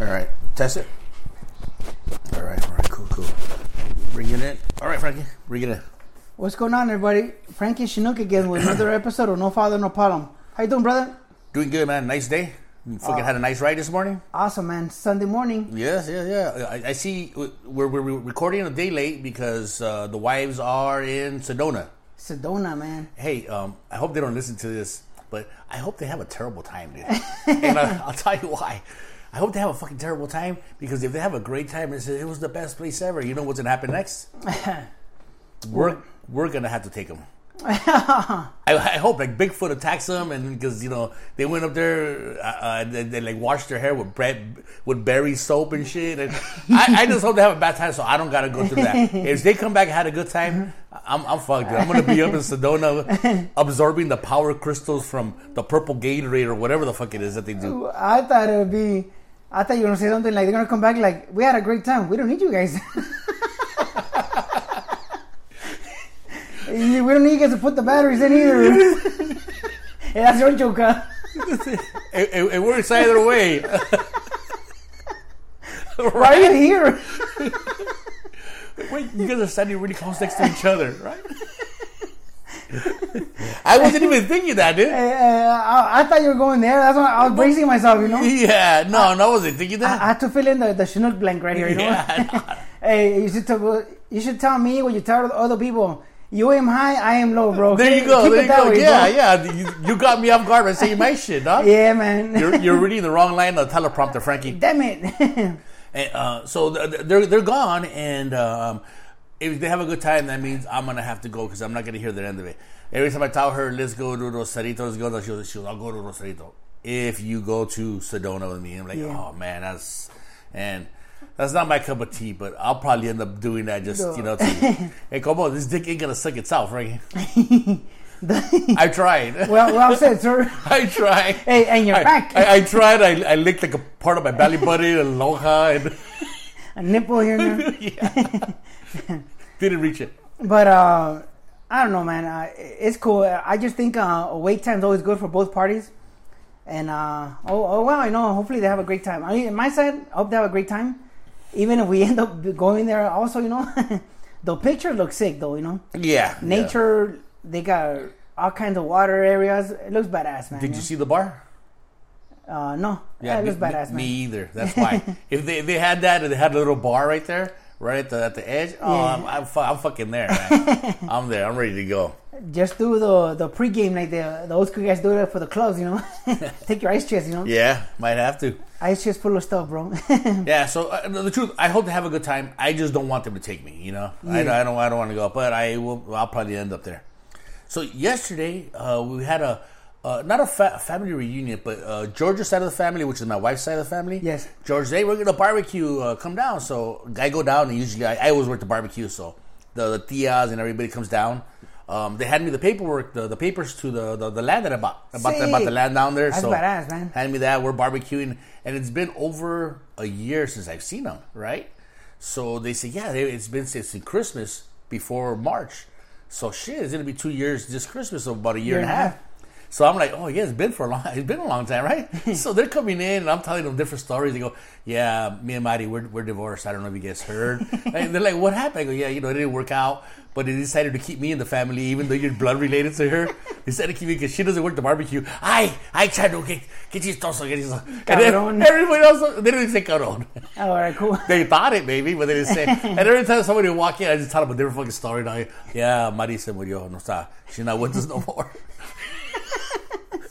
All right, test it. All right, all right, cool, cool. Bring it in. All right, Frankie, bring it in. What's going on, everybody? Frankie Chinook again with another episode of No Father, No Problem. How you doing, brother? Doing good, man. Nice day. You fucking Uh, had a nice ride this morning. Awesome, man. Sunday morning. Yes, yeah, yeah. I, I see we're, we're recording a day late because uh, the wives are in Sedona. Sedona, man. Hey, um, I hope they don't listen to this, but I hope they have a terrible time, dude. and I, I'll tell you why. I hope they have a fucking terrible time because if they have a great time and say it was the best place ever, you know what's gonna happen next? we're we're gonna have to take them. I, I hope like Bigfoot attacks them, and because you know they went up there, uh, uh, they, they like washed their hair with bread, with berry soap and shit. And I, I just hope they have a bad time, so I don't gotta go through that. If they come back and had a good time, I'm, I'm fucked. Dude. I'm gonna be up in Sedona absorbing the power crystals from the purple Gatorade or whatever the fuck it is that they do. I thought it would be. I thought you were gonna say something like they're gonna come back like we had a great time. We don't need you guys. we don't need you guys to put the batteries in either. yeah, that's your joke. huh? and, and- and we're excited either way. Are you here? Wait, you guys are standing really close next to each other, right? I wasn't even thinking that, dude. Uh, I, I thought you were going there. That's why I was bracing myself. You know. Yeah, no, no, I wasn't thinking that. I that. had to fill in the, the Chinook blank right here. You know. Yeah, hey, you should tell you should tell me what you tell other people. You aim high, I am low, bro. There you go. keep There you go. way, Yeah, bro. yeah. You, you got me off guard by saying my shit, dog. Yeah, man. You're, you're reading the wrong line of the teleprompter, Frankie. Damn it. And, uh, so they're they're gone, and um, if they have a good time, that means I'm gonna have to go because I'm not gonna hear the end of it. Every time I tell her, "Let's go to Rosarito," let's go, she'll, she'll, I'll go to Rosarito. If you go to Sedona with me, I'm like, Yeah. oh man, that's and. That's not my cup of tea, but I'll probably end up doing that just, No. you know, to, hey, come on, this dick ain't gonna suck itself, right? I tried. well, well said, sir. I tried. Hey, and you're I, back. I, I tried. I, I licked like a part of my belly button and lonja and A nipple here yeah. Didn't reach it. But uh, I don't know, man. Uh, it's cool. I just think uh, a wait time's always good for both parties. And uh, oh, oh well, you know, hopefully they have a great time. I mean, my side, I hope they have a great time. Even if we end up going there, also, you know, the picture looks sick, though. You know, Yeah. nature. They got all kinds of water areas. It looks badass, man. Did yeah. you see the bar? Uh, no. Yeah, it me, looks badass, me, man. me either. That's why. if they, they had that and they had a little bar right there, right at the, at the edge, oh, Yeah. I'm, I'm, fu- I'm fucking there, man. I'm there. I'm ready to go. Just do the the pregame like the the old school guys do it for the clubs, you know. Take your ice chest, you know. Yeah, might have to. Ice chest full of stuff, bro. Yeah. So uh, the truth, I hope to have a good time. I just don't want them to take me. You know, I, I don't. I don't want to go, but I will. I'll probably end up there. So yesterday, uh, we had a uh, not a fa- family reunion, but uh, George's side of the family, which is my wife's side of the family. Yes. George, hey, we're gonna barbecue. Uh, come down. So I go down, and usually I, I always work the barbecue. So the, the tias and everybody comes down. Um, they hand me the paperwork, the, the papers to the, the, the land that I bought. I bought, the, the land down there. That's so badass, man. hand me that. We're barbecuing, and it's been over a year since I've seen them. Right? So they say, yeah, they- it's been since Christmas before March. So shit, it's gonna be two years this Christmas, so about a year, and a half. So I'm like, oh yeah, it's been for a long, it's been a long time, right? so they're coming in, and I'm telling them different stories. They go, yeah, me and Marty, we're, we're divorced. I don't know if you guys heard. and they're like, what happened? I go, yeah, you know, it didn't work out, but they decided to keep me in the family, even though you're blood related to her. They decided to keep me because she doesn't work the barbecue. I, I tried to get, get chistoso, get chistoso. And then Cabrón. everybody else, they didn't say cabrón. Oh, all right, cool. They thought it maybe, but they didn't say. and every time somebody would walk in, I just tell them a different fucking story. Now, yeah, Mari se murió, no está. She's not with us no more.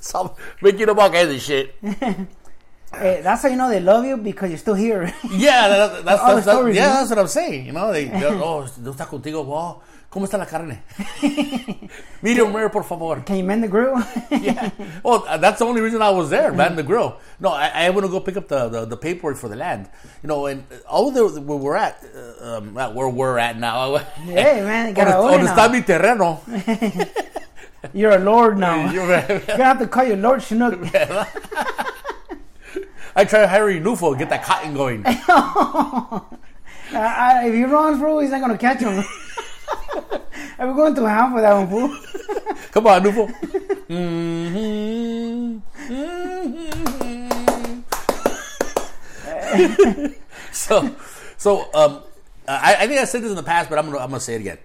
So making them all kinds of shit. Hey, that's how you know they love you because you're still here. Yeah, that, that's, that's, that- stories, yeah, ¿no? that's what I'm saying. You know, they, oh, no está contigo, wow. ¿Cómo está la carne? Medium rare, por favor. Can you mend the grill? yeah. Well, uh, that's the only reason I was there, man. The grill. No, I, I want to go pick up the, the, the paperwork for the land. You know, and all the where we're at, uh, um, where we're at now. Hey, man, you gotta Donde own it está mi terreno. You're a lord now. You're gonna have to call you Lord Chinook. I try to hiring Nufo, get that cotton going. I, I, if he runs, bro, he's not gonna catch him. I'm going to half with that one, fool. Come on, Nufo. Mhm. so, so um, I, I think I said this in the past, but I'm gonna I'm gonna say it again.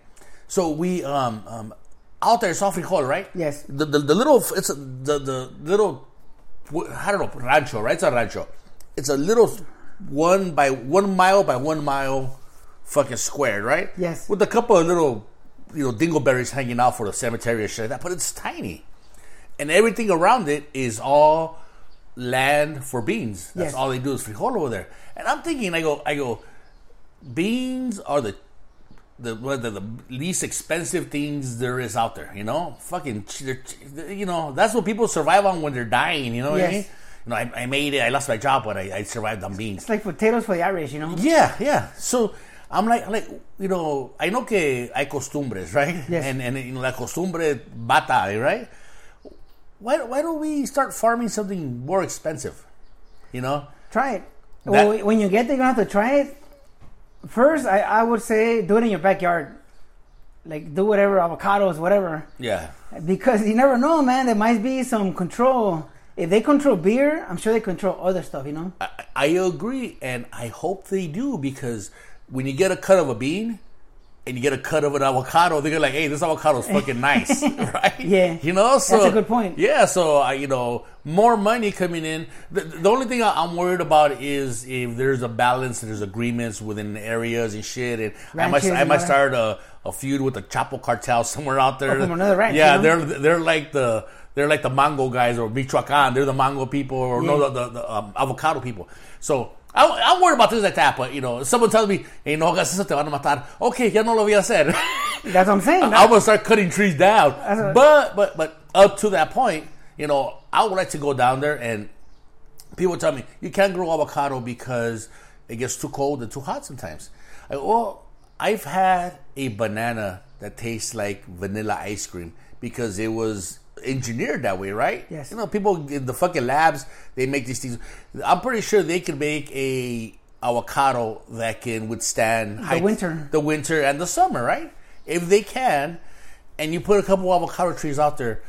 So we um, um out there, soft frijol, right? Yes. The, the the little it's a, the the little I don't know rancho, right? It's a rancho. It's a little one by one mile by one mile, fucking squared, right? Yes. With a couple of little you know dingleberries hanging out for the cemetery and shit like that, but it's tiny, and everything around it is all land for beans. That's Yes. all they do is frijol over there. And I'm thinking, I go, I go, beans are the the one of the least expensive things there is out there. You know, fucking, ch- they're ch- you know, that's what people survive on when they're dying. You know what I Yes. mean? You know, I, I made it. I lost my job, but I, I survived on beans. It's like potatoes for the Irish, you know. Yeah, yeah. So I'm like, like you know, I know que hay costumbres, right? Yes. And and you know, la costumbre bata, right? Why why don't we start farming something more expensive? You know? Try it. That- well, when you get there, you have to try it. First, I, I would say do it in your backyard. Like do whatever avocados, whatever, Yeah. because you never know, man. There might be some control. If they control beer, I'm sure they control other stuff. You know. I, I agree, and I hope they do because when you get a cut of a bean and you get a cut of an avocado, they're like, "Hey, this avocado's fucking nice, right?" Yeah. you know. So That's a good point. Yeah, so I, you know, more money coming in. The, the only thing I'm worried about is if there's a balance, there's agreements within areas and shit, and I might I might start a, a feud with the Chapo cartel somewhere out there. Oh, another ranch, Yeah, you know? they're they're like the they're like the mango guys or Michoacan. They're the mango people or no the, the, the um, avocado people. So I, I'm worried about things like that. But you know, someone tells me, "Hey, no hagas eso, te van a matar." Okay, ya no lo voy a hacer. That's what I'm saying. I'm gonna start cutting trees down. But but but up to that point, you know, I would like to go down there and people tell me you can't grow avocado because it gets too cold and too hot sometimes. I go, well, I've had a banana that tastes like vanilla ice cream because it was engineered that way, right? Yes. You know, people in the fucking labs they make these things. I'm pretty sure they can make a avocado that can withstand the winter. the winter and the summer, right? If they can, and you put a couple avocado trees out there,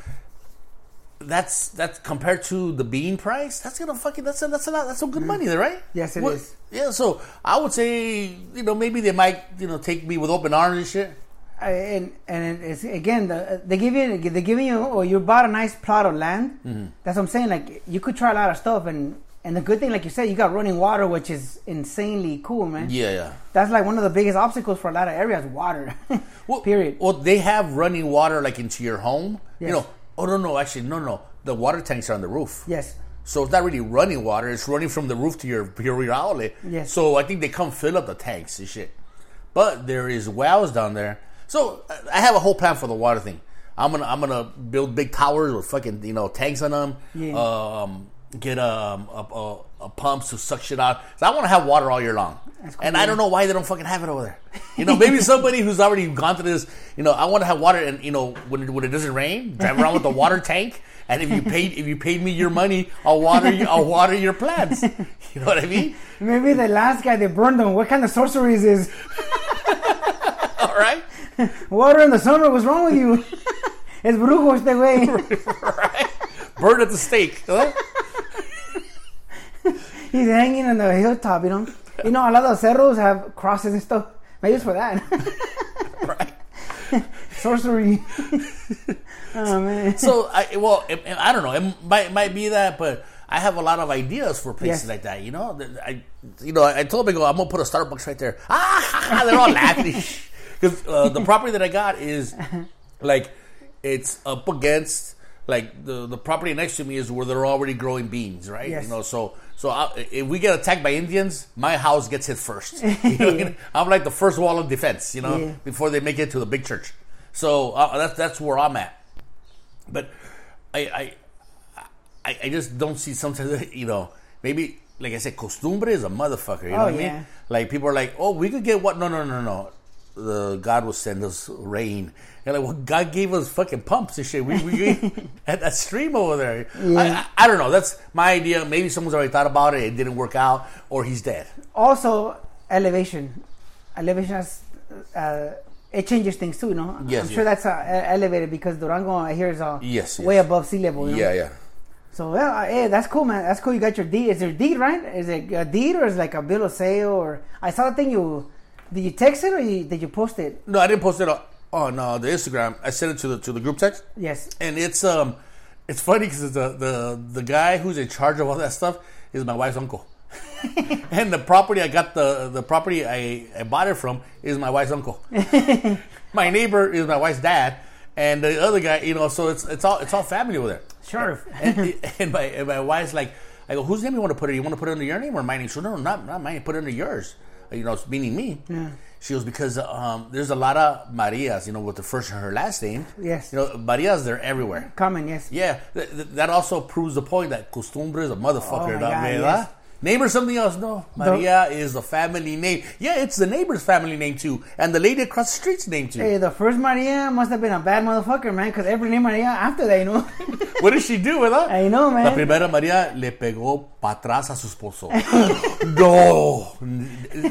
that's that's compared to the bean price. That's gonna fucking that's a, that's a lot. That's some good money there, right? Yes, it it is. Yeah, so I would say you know maybe they might you know take me with open arms and shit. I- and and it's again the, they give you they give you or you bought a nice plot of land. Mm-hmm. That's what I'm saying. Like you could try a lot of stuff, and and the good thing, like you said, you got running water, which is insanely cool, man. Yeah, yeah. That's like one of the biggest obstacles for a lot of areas: water. Well, Period. Well, they have running water like into your home. You know. Oh no, no, actually, no, no. The water tanks are on the roof. yes. So it's not really running water; it's running from the roof to your your, outlet. Yes. So I think they come fill up the tanks and shit. But there is wells down there. So uh, I have a whole plan for the water thing. I'm gonna I'm gonna build big towers with fucking you know tanks on them. Yeah. Um, get um, a, a, a pumps to suck shit out. So I want to have water all year long. That's And. I don't know why they don't fucking have it over there. You know, maybe somebody who's already gone through this. You know, I want to have water, and you know, when it, when it doesn't rain, drive around with a water tank. And if you paid if you paid me your money, I'll water you, I'll water your plants. You know what I mean? Maybe the last guy they burned them. What kind of sorcery is this? All right, Water in the summer. What's wrong with you? it's brujo este güey. right. Burn at the stake. Huh? He's hanging on the hilltop, you know. You know, a lot of cerros have crosses and stuff. Maybe it's for that. Right. Sorcery. oh man. So I well, it, it- I don't know. It might might be that, but I have a lot of ideas for places Yes. like that. You know, I you know I told them I go, I'm gonna put a Starbucks right there. Ah, they're all laughing because uh, the property that I got is like it's up against like the the property next to me is where they're already growing beans, right? Yes. You know, so so I, if we get attacked by Indians, my house gets hit first. You know, I'm like the first wall of defense, you know, Yeah. before they make it to the big church. So uh, that's that's where I'm at. But I, I I I just don't see sometimes you know maybe like I said, costumbre is a motherfucker. You know Oh, what I mean? yeah. Like people are like, oh, we could get what? No, no, no, no. The God will send us rain. And like, well, God gave us fucking pumps and shit. We, we had that stream over there. I, I, I don't know. That's my idea. Maybe someone's already thought about it. It didn't work out, or he's dead. Also, elevation. Elevation has, uh, it changes things too, you know. Yes, I'm sure yes. that's uh, elevated because Durango, I hear, is uh, Yes, way yes. above sea level. You know? Yeah, yeah. So uh, hey, that's cool, man. That's cool. You got your deed. Is there a deed, right? Is it a deed or is it like a bill of sale? Or I saw the thing. You did you text it or you, did you post it? No, I didn't post it on, on uh, the Instagram. I sent it to the to the group text, Yes. and it's um, it's funny because the the the guy who's in charge of all that stuff is my wife's uncle. and the property I got the the property I, I bought it from is my wife's uncle. my neighbor is my wife's dad, and the other guy, you know, so it's it's all it's all family over there. Sure. and, and my and my wife's like, I go, whose name you want to put it? You want to put it under your name or my name? She goes, no, no, not not mine. Put it under yours. You know, meaning me. She goes because um, there's a lot of Marias, you know, with the first and her last name. Yes. You know, Marias, they're everywhere. Common, yes. Yeah, th- th- that also proves the point that costumbre is a motherfucker, Oh. God, yes. Name or something else? No, Maria is the family name. Yeah, it's the neighbor's family name too, and the lady across the street's name too. Hey, the first Maria must have been a bad motherfucker, man, because every name Maria after that, you know. What did she do, verdad? I know, man. La primera María le pegó para atrás a su esposo. no.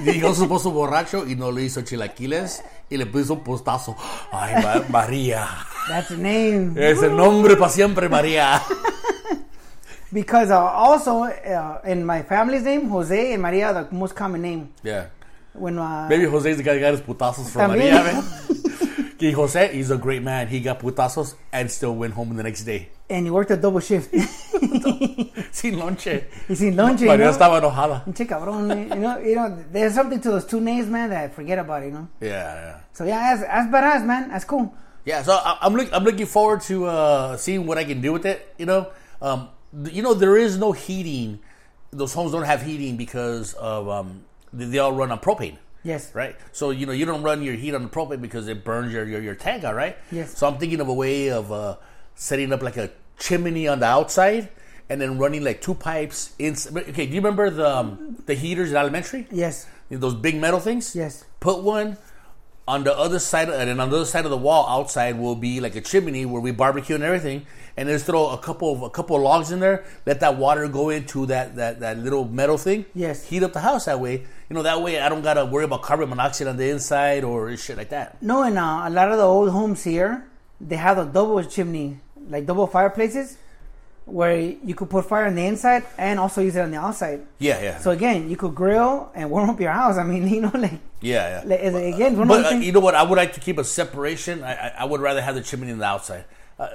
Llegó su esposo borracho y no le hizo chilaquiles y le puso un postazo. Ay, María. That's the name. Es el nombre para siempre, María. Because uh, also uh, in my family's name, Jose and Maria are the most common name. Yeah. When uh, Maybe Jose's the guy that got his putazos from También. María, man. Que Jose, he's a great man. He got putazos and still went home the next day. and he worked a double shift. Sin lonche. He's in lunch, you María know. estaba enojada. Che cabrón, eh. you know, you know, there's something to those two names, man, that I forget about, you know. Yeah, yeah. So yeah, that's, that's badass, man. That's cool. Yeah, so I- I'm look, I'm looking forward to uh, seeing what I can do with it. You know, um, you know there is no heating. Those homes don't have heating because of um, they, they all run on propane, Yes. right? So you know you don't run your heat on the propane because it burns your your, your tank out, right? Yes. So I'm thinking of a way of uh, setting up like a chimney on the outside and then running like two pipes in. Okay, do you remember the um, the heaters in elementary? Yes. Those big metal things? Yes. Put one on the other side, and then on the other side of the wall outside will be like a chimney where we barbecue and everything. And just throw a couple of a couple of logs in there. Let that water go into that that, that little metal thing. Yes. Heat up the house that way. You know that way I don't gotta worry about carbon monoxide on the inside or shit like that. No, and uh, a lot of the old homes here, they have a double chimney, like double fireplaces, where you could put fire on the inside and also use it on the outside. Yeah, yeah, So again, you could grill and warm up your house. I mean, you know, like, yeah, yeah. like again, one But of the uh, you know what? I would like to keep a separation. I, I, I would rather have the chimney on the outside. Uh,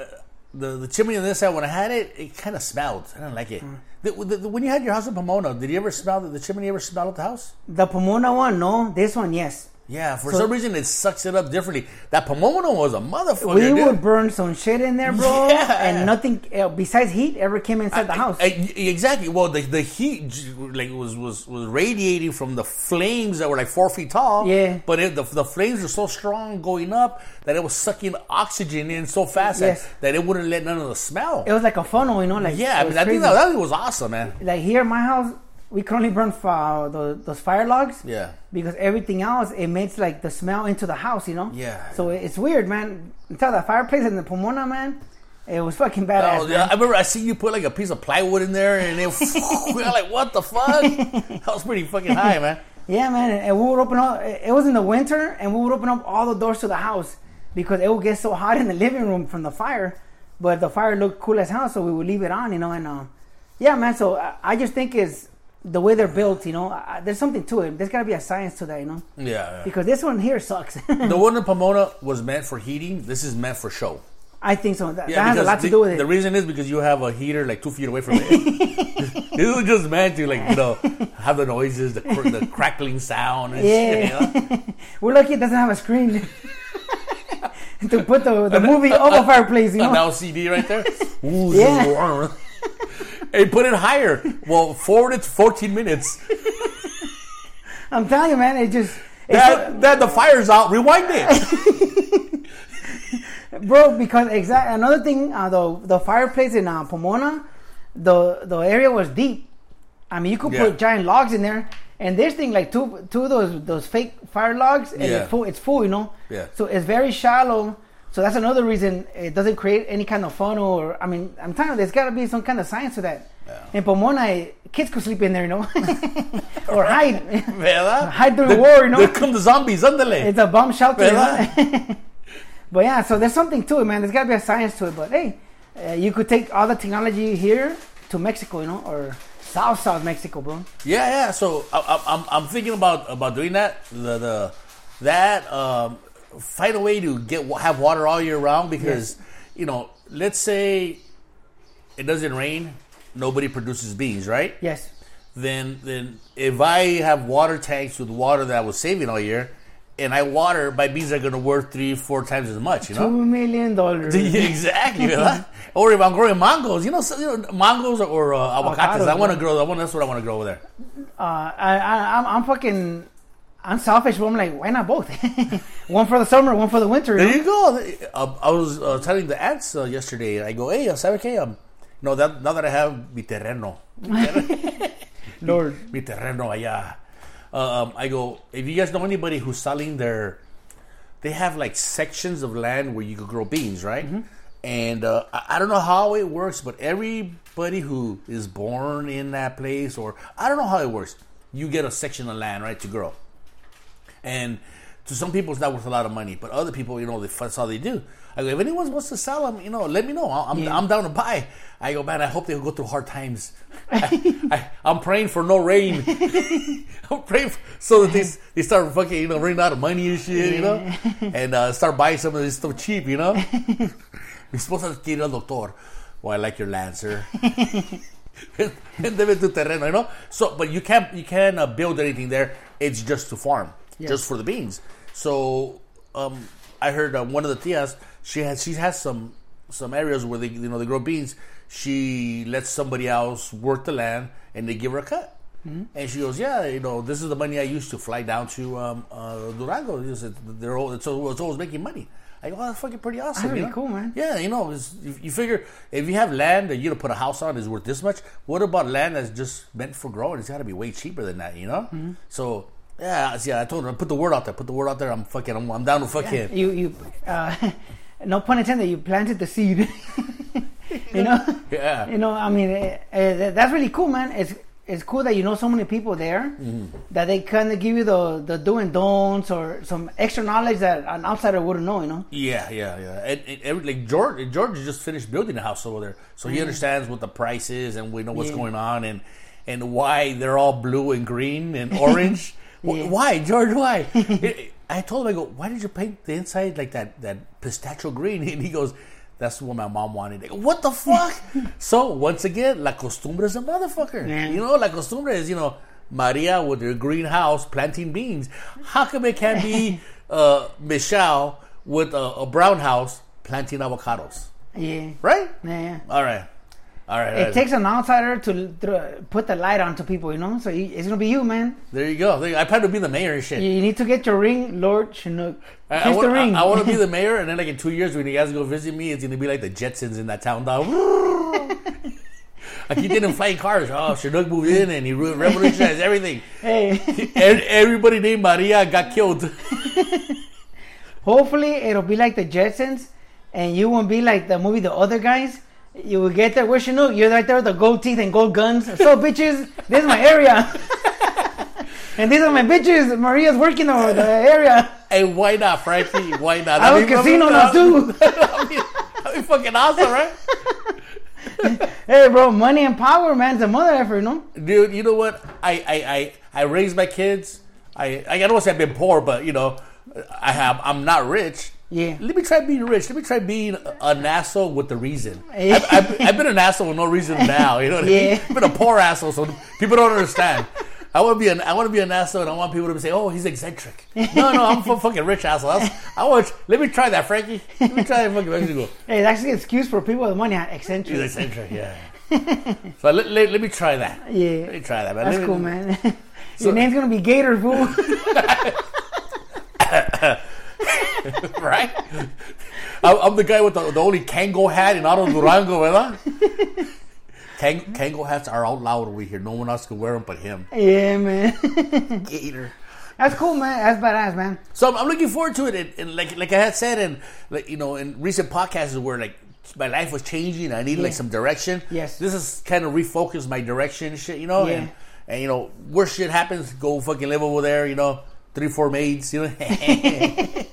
the the chimney on this side, when I had it, it kind of smelled. I don't like it. Mm. The, the, the- when you had your house in Pomona, did you ever smell the, the chimney? Ever smell at the house? the Pomona one, no. This one, yes. Yeah, for So- some reason it sucks it up differently. That Pomona was a motherfucker. We dude. would burn some shit in there, bro, Yeah. and nothing uh, besides heat ever came inside the house. I- I- exactly. Well, the, the heat like was, was was radiating from the flames that were like four feet tall. Yeah. But it, the the flames were so strong going up that it was sucking oxygen in so fast Yes. that, that it wouldn't let none of the smell. it was like a funnel, you know, like yeah, I mean, I think that, that was awesome, man. like here in my house, we can only burn uh, those, those fire logs. Yeah. Because everything else, it makes like the smell into the house, you know. Yeah. So it's weird, man. Until that fireplace in the Pomona, man, it was fucking badass. Oh, yeah. I remember I see you put like a piece of plywood in there, and it we're like, what the fuck? that was pretty fucking high, man. Yeah, man, and we would open up. It was in the winter, and we would open up all the doors to the house because it would get so hot in the living room from the fire. But the fire looked cool as hell, so we would leave it on, you know. And uh, yeah, man. So I, I just think is the way they're built, you know. There's something to it. There's gotta be a science to that, you know. Yeah. yeah. Because this one here sucks. The one in Pomona was meant for heating. This is meant for show. I think so. That, Yeah, that has a lot to do with it. The reason is because you have a heater like two feet away from it. this was just meant to like you know have the noises, the, cr- the crackling sound. And Yeah. shit, you know? We're lucky it doesn't have a screen to put the, the movie over a fireplace, you An. LCD right there. Ooh, Yeah. Hey, put it higher. Well, forward it to 14 minutes. I'm telling you, man, it just. It's That, that the fire's out. Rewind it. bro because exact another thing uh, the the fireplace in uh, Pomona the the area was deep I mean you could Yeah. put giant logs in there and this thing like two two of those those fake fire logs and Yeah. it's full it's full you know Yeah. so it's very shallow so that's another reason it doesn't create any kind of funnel or I mean I'm telling you there's got to be some kind of science to that in Pomona kids could sleep in there you know or hide ¿Verdad? Hide during There- war, you know? There come the zombies. Ándale. It's a bomb shelter. ¿Verdad? you know? but yeah, so there's something to it, man. There's got to be a science to it. But hey, uh, you could take all the technology here to Mexico, you know, or South South Mexico, bro. Yeah, yeah. So I, I, I'm I'm thinking about about doing that. The the that um, find a way to get have water all year round because you know let's say it doesn't rain, nobody produces beans, right? Yes. Then then if I have water tanks with water that I was saving all year. And I water, my beans are going to worth three, four times as much. You know, Two million dollars. exactly. or if I'm growing mangoes, you know, so, you know mangoes or uh, avocados. I want to grow. I want. That's what I want to grow over there. Uh, I, I, I'm, I'm fucking, I'm selfish, but I'm like, why not both? one for the summer, one for the winter. You There know? you go. Uh, I was uh, telling the ants uh, yesterday. I go, hey, uh, ¿sabe qué? Um, no, that, now that I have mi terreno, Lord. mi terreno allá. Uh, um, I go, if you guys know anybody who's selling their, they have like sections of land where you could grow beans, right? And uh, I, I don't know how it works, but everybody who is born in that place, or I don't know how it works, you get a section of land, right, to grow. And to some people, it's not worth a lot of money, but other people, you know, they, that's all they do. I go, if anyone wants to sell them, you know, let me know. I'm, Yeah. I'm down to buy. I go, man, I hope they go through hard times. I, am praying for no rain. I'm praying for, so that they, they start fucking, you know, running out of money and shit, you know, and uh, start buying some of this stuff cheap, you know. Mi esposa quiere al doctor. Well, I like your land, sir. Véndeme tu terreno, you know. So, but you can't you can't uh, build anything there. It's just to farm, just for the beans. So, um, I heard uh, one of the tias. She has she has some some areas where they you know they grow beans. She lets somebody else work the land, and they give her a cut. And she goes, yeah, you know, this is the money I used to fly down to um, uh, Durango. She said, They're all, it's, always, it's always making money. I go, oh, that's fucking pretty awesome. That's you know? cool, man. Yeah, you know, it's, you, you figure if you have land that you to put a house on is worth this much, what about land that's just meant for growing? It's got to be way cheaper than that, you know. Mm-hmm. So yeah, yeah, I told her put the word out there. Put the word out there. I'm fucking. I'm, I'm down to fucking. You, you, uh, no pun intended, you planted the seed. you know? Yeah. You know, I mean, uh, uh, that's really cool, man. It's, it's cool that you know so many people there Mm-hmm. that they kind of give you the, the do and don'ts or some extra knowledge that an outsider wouldn't know, you know? Yeah, yeah, yeah. And, and every, like George, George just finished building a house over there, so he understands what the price is and we know what's Yeah. going on and and why they're all blue and green and orange. Yeah. Why, George? Why? I told him, I go, why did you paint the inside like that that pistachio green? And he goes. That's what my mom wanted. I go, what the fuck? so once again, la costumbre is a motherfucker. Yeah. You know, la costumbre is you know Maria with her greenhouse planting beans. How come it can't be uh, Michelle with a, a brown house planting avocados? Yeah. Right? Yeah. All right. All right. It right. takes an outsider to put the light on to people, you know? So you, it's going to be you, man. there you go. I plan to be the mayor and shit. You, need to get your ring, Lord Chinook. I, Kiss I, the want, ring. I, want to be the mayor, and then like in two years when you guys go visit me, it's gonna be like the Jetsons in that town, dog. Aquí tienen flying cars. Oh, Chinook moved in and he revolutionized everything. hey, Everybody named Maria got killed. hopefully it'll be like the Jetsons, and you won't be like the movie The Other Guys. You will get there. Where's Chinook? You're right there with the gold teeth and gold guns. So, bitches, this is my area. and these are my bitches. Maria's working over the area. Hey, why not, Frankie? Why not? I have a casino now, too. I mean, that'd be fucking awesome, right? Hey, bro, money and power, man, it's a mother effort, no? Dude, you know what? I I I, I raised my kids. I I don't want to say I've been poor, but you know, I have. I'm not rich. Yeah. Let me try being rich. Let me try being an asshole with the reason. I've, I've, I've been an asshole with no reason now. You know what I mean? I've been a poor asshole, so people don't understand. I want to be an I want to be an asshole, and I want people to say, "Oh, he's eccentric." No, no, I'm a fucking rich asshole. That's- I want. Let me try that, Frankie. Let me try that fucking Mexico. Hey, that's an excuse for people with money, He's eccentric. eccentric, yeah. so let, let, let me try that. Yeah. Let me try that, man. That's me- cool, man. So- Your name's gonna be Gator, fool. right? I'm, the guy with the, the only Kangol hat in Auto Durango, ¿verdad? Kang, Kangol hats are outlawed over here. No one else can wear them but him. yeah, man. Gator. That's cool, man. That's badass, man. So I'm, I'm looking forward to it, and, and like like I had said, and like you know, in recent podcasts where like my life was changing, I needed like some direction. Yes. this is kind of refocus my direction, shit, you know, Yeah. and and you know, where shit happens, go fucking live over there, you know, three four maids, you know.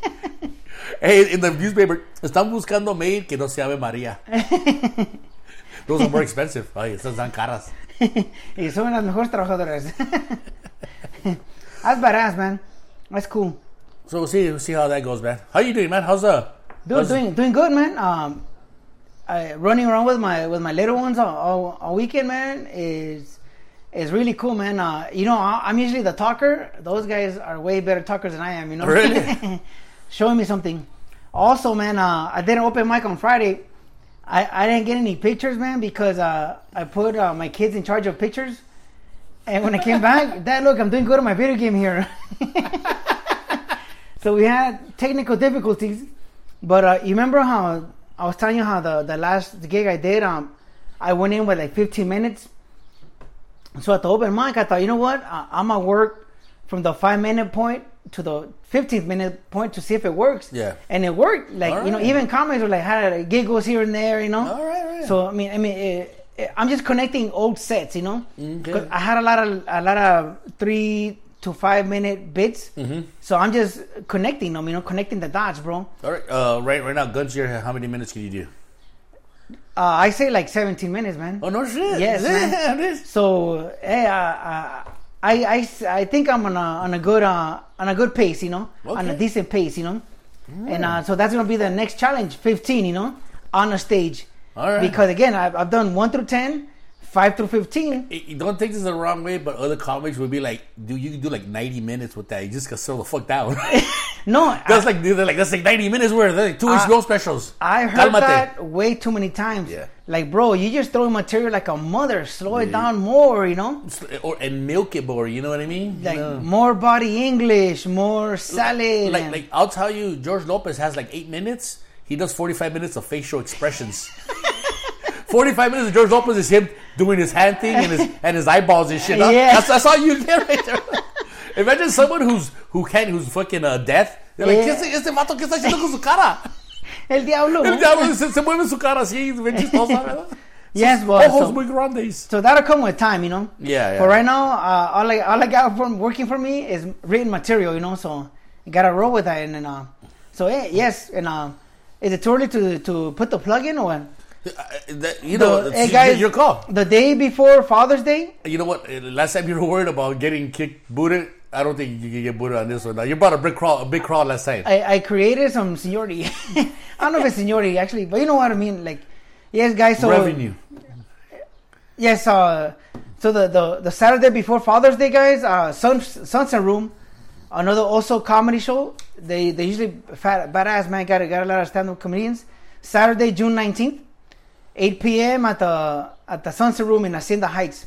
hey, in the newspaper, están buscando maid que no se llame María. Those are more expensive. Ay, estas dan caras. y son las mejores trabajadoras. That's badass, man. That's cool. So we'll see, we'll see how that goes, man. How you doing, man? How's uh? Dude, how's- doing doing good, man. Um, I, running around with my with my little ones all, all, all weekend, man, is is really cool, man. Uh, you know, I, I'm usually the talker. Those guys are way better talkers than I am. You know, Really? showing me something. Also, man, uh, I did an open mic on Friday. I, I didn't get any pictures, man, because uh, I put uh, my kids in charge of pictures. And when I came back, Dad, look, I'm doing good on my video game here. so we had technical difficulties. But uh, you remember how I was telling you how the, the last gig I did, um, I went in with like 15 minutes. So at the open mic, I thought, you know what? I, I'm gonna work from the five minute point to the 15th minute point to see if it works. Yeah. And it worked. Like All you know, even comments were like had like, giggles here and there. You know. All right, all right. So I mean, I mean, it, it, I'm just connecting old sets. You know. Okay. I had a lot of a lot of three to five minute bits. Mm-hmm. So I'm just connecting them. You know, connecting the dots, bro. All right, uh, right, right now, guns here. How many minutes can you do? Uh, I say like 17 minutes, man. Oh no shit! Yes, man. So, hey, uh, I, I, I think I'm on a on a good uh, on a good pace, you know, on a decent pace, you know, and uh, so that's gonna be the next challenge, 15, you know, on a stage. All right. Because again, I've, I've done one through 10, five through 15. You don't take this the wrong way, but other comics would be like, "Dude, you can do like ninety minutes with that. You just gotta settle the fuck down." No, that's I, like, they're like that's like ninety minutes worth. Like two I- HBO specials. I heard Cálmate. that way too many times. Yeah. Like, bro, you just throwing material like a mother. Slow it down more, you know. or and milk it more. You know what I mean? Like No. more body English, more salad. like and- like I'll tell you, George Lopez has like eight minutes. He does forty five minutes of facial expressions. forty five minutes of George Lopez is him doing his hand thing and his and his eyeballs and shit. Yeah. That's, that's all you get right there. Imagine someone who's who can't who's fucking uh, deaf. They're like. ¿Qué es este vato que está haciendo con su cara? El diablo. El diablo se, se mueve su cara así, bien chistosa, ¿verdad? Yes, well, Ojos so- muy grandes. So that'll come with time, you know. Yeah, yeah. But right now, uh, all I all I got from working for me is written material, you know. So you gotta roll with that, and then uh, so hey, yes, and uh, is it too early to to put the plug in or? Uh, that- you know, The- hey guys, your call. The day before Father's Day, You know what? uh, Last time you were worried about getting kicked, booted. I don't think you can get booted on this one. Now you brought a big crawl, a big crawl last time. I, I created some seniority. I don't know if it's seniority actually, but you know what I mean. Like, yes, guys. So Revenue. Yes, uh, so the, the the Saturday before Father's Day, guys, uh, Sun, Sunset Room, another also comedy show. They they usually fat badass man got got a lot of stand up comedians. Saturday, June nineteenth, eight p.m. at the at the Sunset Room in Hacienda Heights.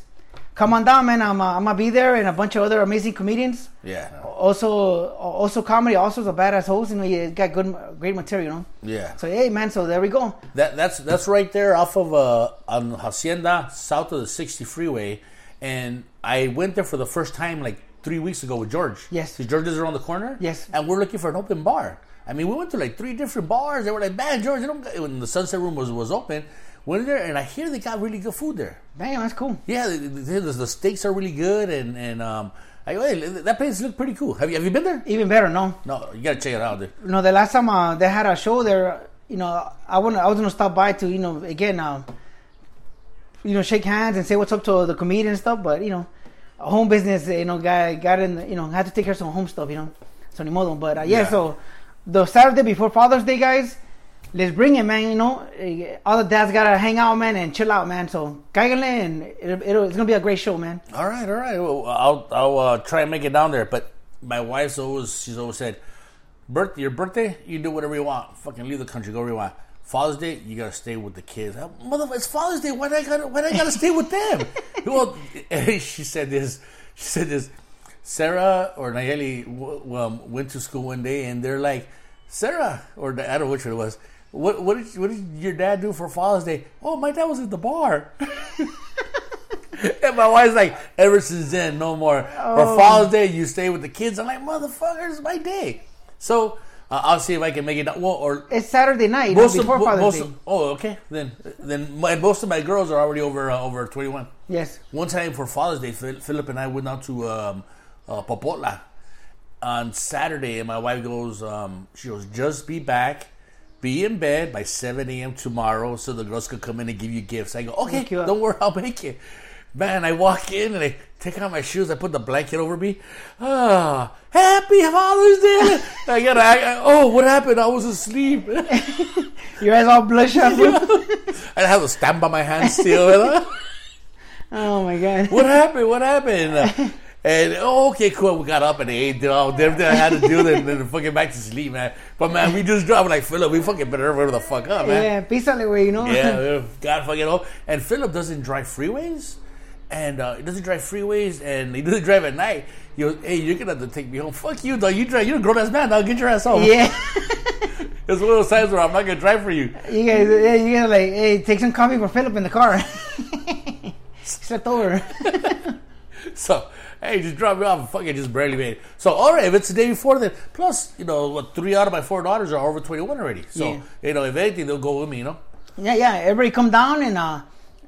Come on down, man. I'm uh, I'm gonna be there and a bunch of other amazing comedians. Yeah. Also also comedy. Also the badass host. You know, you got good great material. You know. Yeah. So hey, man. So there we go. That that's that's right there off of uh on Hacienda, south of the 60 freeway, and I went there for the first time like three weeks ago with George. Yes. See, George is around the corner. Yes. and we're looking for an open bar. I mean, we went to like three different bars. They were like, "Man, George, you don't." When the Sunset Room was was open, went there, and I hear they got really good food there. Damn, that's cool. Yeah, the, the, the- steaks are really good, and and um, I go, hey, that place looked pretty cool. Have you have you been there? Even better, no. No, you gotta check it out, dude. know, the last time uh, they had a show there, you know, I want I was gonna stop by to, you know, again, uh, you know, shake hands and say what's up to the comedian and stuff. But you know, home business, you know, guy got in, the, you know, had to take care of some home stuff, you know. So ni modo. But uh, yeah, Yeah. so the Saturday before Father's Day, guys, let's bring it, man. You know, all the dads gotta hang out, man, and chill out, man. So cáiganle, and it, it'll, it's gonna be a great show, man. All right, all right. Well, I'll I'll uh, try and make it down there. But my wife's always she's always said, "Birth your birthday, you do whatever you want. Fucking leave the country, go where you want. Father's Day, you gotta stay with the kids. Uh, Motherfucker, it's Father's Day. Why do I gotta why do I gotta stay with them? well, she said this. She said this. Sarah or Nayeli w- um, went to school one day, and they're like, Sarah or I don't know which one it was. What what did what did your dad do for Father's Day? Oh, my dad was at the bar. And my wife's like, ever since then, no more. For Father's Day, you stay with the kids. I'm like, motherfuckers, it's my day. So uh, I'll see if I can make it. Well, or It's Saturday night, most of, before Father's most Day. of, oh, okay. Then then my, most of my girls are already over uh, over 21. yes. One time for Father's Day, Phil- Philip and I went out to um, uh, Popotla, on Saturday, and my wife goes, um, she goes, just be back, be in bed by 7 a.m. tomorrow so the girls can come in and give you gifts. I go, okay, don't worry, I'll make it. Man, I walk in and I take out my shoes. I put the blanket over me. Ah, happy Father's Day. I got I, oh, what happened? I was asleep. Your eyes all bloodshot. fool. I have a stamp on my hand still. oh my god. what happened? What happened? And oh, okay, cool. We got up and ate, did all did everything I had to do, then, then fucking back to sleep, man. But man, we just dropped like Philip. We fucking better whatever the fuck up, man. Yeah, písale, way, you know. Yeah, God fucking know. And Philip doesn't drive freeways, and uh, he doesn't drive freeways, and he doesn't drive at night. He goes, "Hey, you're gonna have to take me home. Fuck you, dog. You drive. You're a grown ass man, dog. Get your ass home." yeah. It's one of those times where I'm not gonna drive for you. You guys, yeah, you guys like, hey, take some coffee for Philip in the car. Slept over. So, hey, just drop me off and fucking just barely made it. So, all right, if it's the day before, then plus, you know, what, three out of my four daughters are over 21 already. So, Yeah. you know, if anything, they'll go with me, you know? Yeah, yeah. Everybody come down and uh,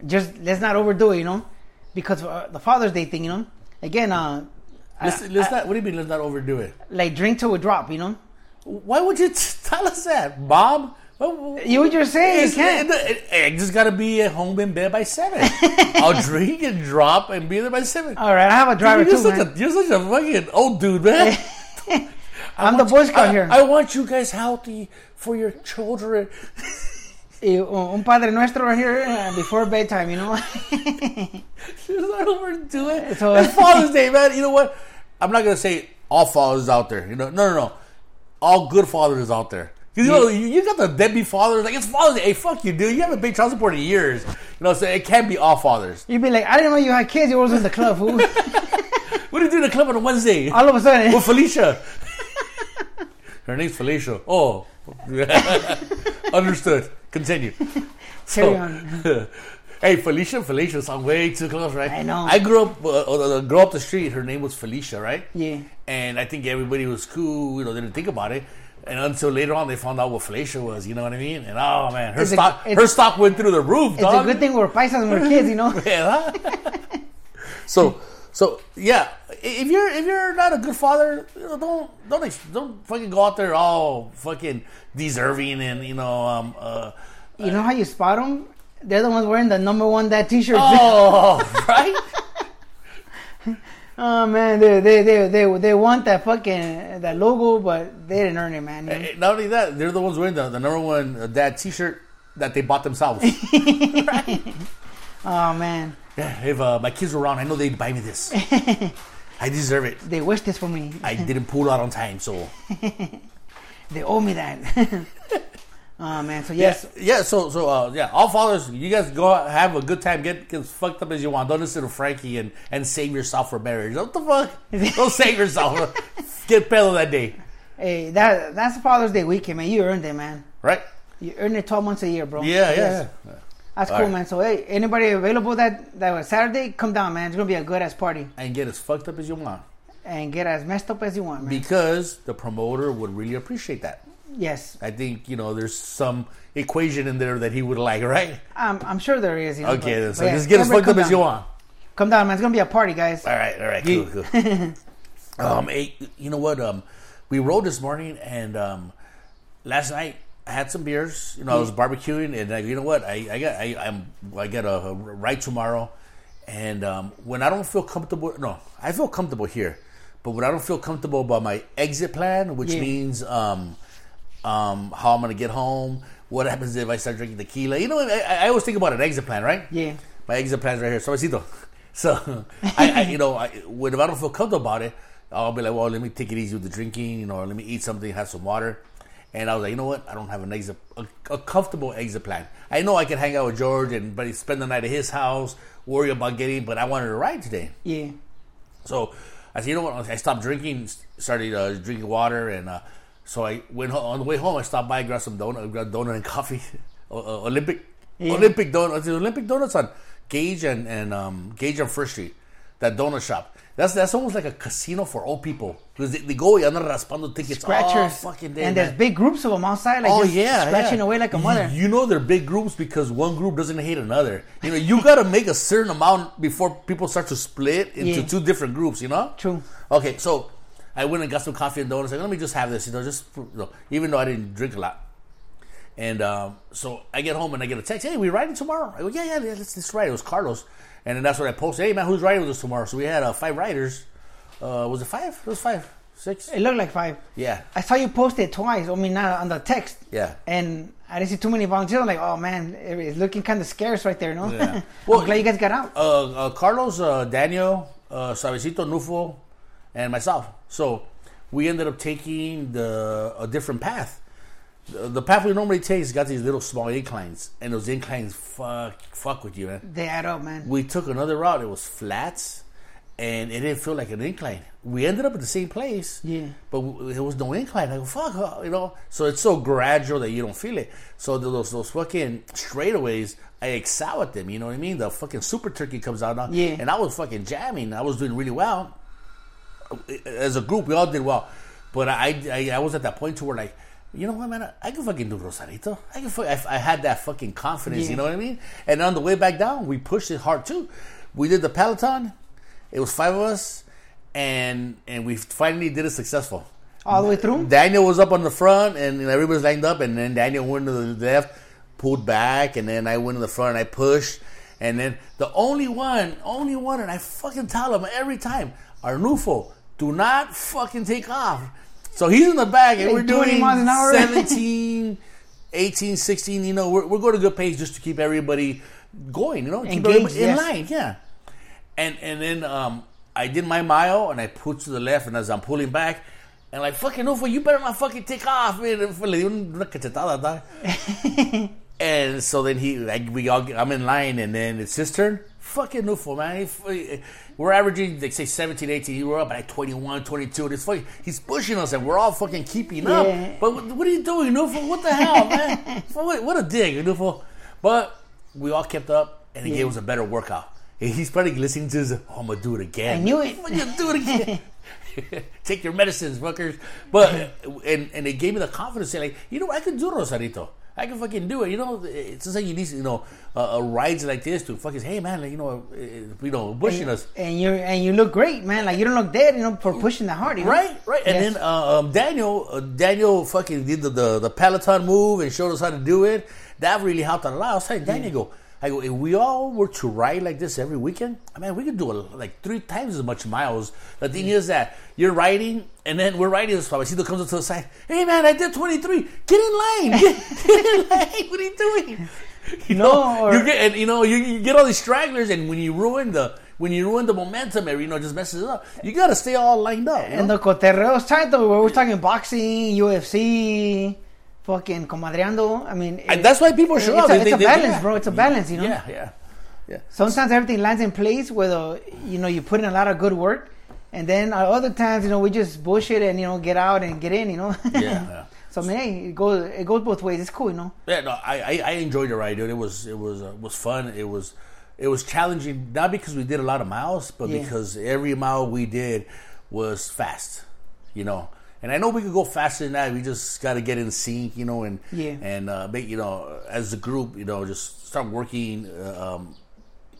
just let's not overdo it, you know, because uh, the Father's Day thing, you know. Again, uh, Let's, I- let's I- not, what do you mean, let's not overdo it? like drink till we drop, you know. Why would you t- tell us that, Mom? What- You what you're saying? You can't. I just gotta be at home in bed by seven. I'll drink and drop and be there by seven. All right, I have a driver you're, too, such man. a, you're such a fucking old dude, man. I'm the Boy Scout here. I want you guys healthy for your children. Un Padre Nuestro right here uh, before bedtime, you know. Let's not overdo it. So- it's Father's Day, man. You know what? I'm not gonna say all fathers out there. You know, no, no, no. All good fathers out there. 'Cause, You know, you, you got the deadbeat fathers. Like it's Father's Day. Hey, fuck you, dude. You haven't paid child support in years. You know, so it can't be all fathers. You'd be like, I didn't know you had kids. You was in the club, fool. What do you do in the club on a Wednesday? All of a sudden, With Felicia. Her name's Felicia. Oh, understood. Continue. Carry on. hey, Felicia, Felicia sound way too close, right? I know. I grew up, uh, uh, grew up the street. Her name was Felicia, right? Yeah. And I think everybody was cool. You know, didn't think about it. And until later on, they found out what Felicia was. You know what I mean? And oh man, her It's stock, it's- her stock went through the roof. it's dog. a good thing we're paisas we're kids, you know. Yeah. so, so yeah, if you're if you're not a good father, you know, don't don't don't fucking go out there all fucking deserving and you know um uh You know how you spot them? They're the ones wearing the number one that T-shirt. oh right Oh man, they they they they they want that fucking that logo, but they didn't earn it, man. you know? Eh, Not only that, they're the ones wearing the, the number one uh, dad T-shirt that they bought themselves. Right. Oh man, yeah, if uh, my kids were around, I know they'd buy me this. I deserve it. they wish this for me. I didn't pull out on time, so They owe me that. Oh man, so yes, Yeah, so so uh, yeah, all fathers, you guys go out, have a good time, get, get as fucked up as you want. Don't listen to Frankie and, and save yourself for marriage. What the fuck? Don't save yourself. get pedo that day, hey, that that's Father's Day weekend, man. You earned it, man. right? You earned it twelve months a year, bro. Yeah, yeah. Yeah. That's All cool, right. man. So hey, anybody available that that was Saturday, come down, man. It's gonna be a good ass party And get as fucked up as you want and get as messed up as you want, man. because the promoter would really appreciate that. Yes, I think you know there's some equation in there that he would like, right? I'm I'm sure there is. You know, Okay, but- then, but yeah, just get as fucked up come as you want. Come down, man. It's gonna be a party, guys. All right, all right, cool, cool. um, hey, you know what? Um, we rode this morning, and um, last night I had some beers. You know, I was barbecuing, and uh, you know what? I, I got I, I'm I got a, a ride tomorrow, and um, when I don't feel comfortable, no, I feel comfortable here, but when I don't feel comfortable about my exit plan, which Yeah. means um, um, how I'm gonna get home. What happens if I start drinking tequila? You know, I, I always think about an exit plan, right? Yeah. My exit plan's right here. Suavecito. So, I, I, you know, I, when if I don't feel comfortable about it, I'll be like, well, let me take it easy with the drinking, you know, or let me eat something, have some water. And I was like, you know what? I don't have an exit, a, a comfortable exit plan. I know I can hang out with George and but spend the night at his house, worry about getting, but I wanted to ride today. Yeah. So I said, you know what? I stopped drinking, started uh, drinking water, and uh, so I went on the way home. I stopped by, grabbed some donut, grabbed donut and coffee. uh, Olympic, Yeah. Olympic donuts, Olympic donuts on Gage and and um, Gage on First Street. That donut shop. That's that's almost like a casino for old people because they, they go y andan raspando tickets Scratchers. all fucking day. and man. there's big groups of them outside, like Oh yeah, scratching yeah. away like a You- mother. You, know they're big groups because one group doesn't hate another. You know, you got to make a certain amount before people start to split into Yeah. two different groups. You know. True. Okay, so I went and got some coffee and donuts. Like, let me just have this, you know, just you know, even though I didn't drink a lot. And um, so I get home and I get a text. Hey, we riding tomorrow? I go, yeah, yeah, yeah let's, let's ride. It was Carlos, and then that's what I posted. Hey, man, who's riding with us tomorrow? So we had uh, five riders. Uh, was it five? It was five, six. It looked like five. Yeah, I saw you post it twice. I mean, not on the text. yeah. And I didn't see too many volunteers. I'm like, oh man, it's looking kind of scarce right there, no? Yeah. Well, I'm glad you guys got out. uh, uh, Carlos, uh, Daniel, uh, Nufo, and myself. So we ended up taking the a different path. The, the path we normally take has got these little small inclines, and those inclines fuck fuck with you, man. They add up, man. We took another route. It was flats, and it didn't feel like an incline. We ended up at the same place, Yeah. but there was no incline. Go, fuck, uh, you know. So it's so gradual that you don't feel it. So those those fucking straightaways, I excel at them. You know what I mean? The fucking super turkey comes out now, Yeah. and I was fucking jamming. I was doing really well. As a group, we all did well, but I I, I was at that point to where like. You know what, man? I, I can fucking do Rosarito. I can. fu- I, I had that fucking confidence. Yeah. You know what I mean? And on the way back down, we pushed it hard too. We did the Peloton. It was five of us, and and we finally did it successful. All the way through? Daniel was up on the front, and know, everybody's lined up, and then Daniel went to the left, pulled back, and then I went to the front, and I pushed, and then the only one, only one, and I fucking tell him every time, Arnulfo, do not fucking take off. So he's in the back, and Like we're 20 doing miles an hour. 17, 18, 16, you know, we're, we're going a good pace just to keep everybody going, you know, keep Engaged, everybody in yes. line, yeah. And and then um, I did my mile and I put to the left, and as I'm pulling back, and like fucking Ufo, you better not fucking take off, man. And le di una cachetada, dog. And so then he, like, we all, I'm in line, and then it's his turn. Fucking Ufo, man. He, we're averaging, like, say 17, 18. We're up at like 21, 22. And it's fucking, he's pushing us, and we're all fucking keeping up. Yeah. But what, what are you doing, Ufo? What the hell, man? what, what a dig, Ufo. But we all kept up, and he gave us a better workout. And He's probably listening to this. Oh, I'm gonna do it again. I knew it. I'm gonna do it again. Take your medicines, fuckers. But and and it gave me the confidence, saying like, you know, I can do Rosarito. I can fucking do it. You know, it's just like you need, you know, a, a rides like this to fucking, hey man, like, you know, uh, you know, pushing us. And you and you look great, man. Like you don't look dead, you know, for pushing that hard. You know? Right, right. And Yes. then uh, um, Daniel, uh, Daniel fucking did the, the the Peloton move and showed us how to do it. That really helped a lot. I was telling Daniel, I go, I go, if we all were to ride like this every weekend, I mean, we could do a, like three times as much miles. The thing is that you're riding, and then we're riding. This Suavecito comes up to the side. Hey man, I did 23. Get in line. Get, get in line. What are you doing? You No, know, or- you get and you know you, you get all these stragglers, and when you ruin the when you ruin the momentum, or you know just messes it up. You got to stay all lined up. And know? the coterreo's tight though. We're talking boxing, UFC, fucking comadreando. I mean, And that's why people show it's up. A, it's they- a they- balance, yeah. bro. It's a balance, you know. Yeah, yeah, yeah. Sometimes everything lands in place where the, you know you put in a lot of good work, and then other times you know we just bullshit and you know get out and get in, you know. Yeah, yeah. so I mean, hey, it goes it goes both ways. It's cool, you know. Yeah, no, I, I, I enjoyed the ride, dude. It was it was uh, was fun. It was it was challenging, not because we did a lot of miles, but Yeah. because every mile we did was fast, you know. And I know we could go faster than that. We just got to get in sync, you know, and Yeah. and uh, make you know as a group, you know, just start working, uh, um,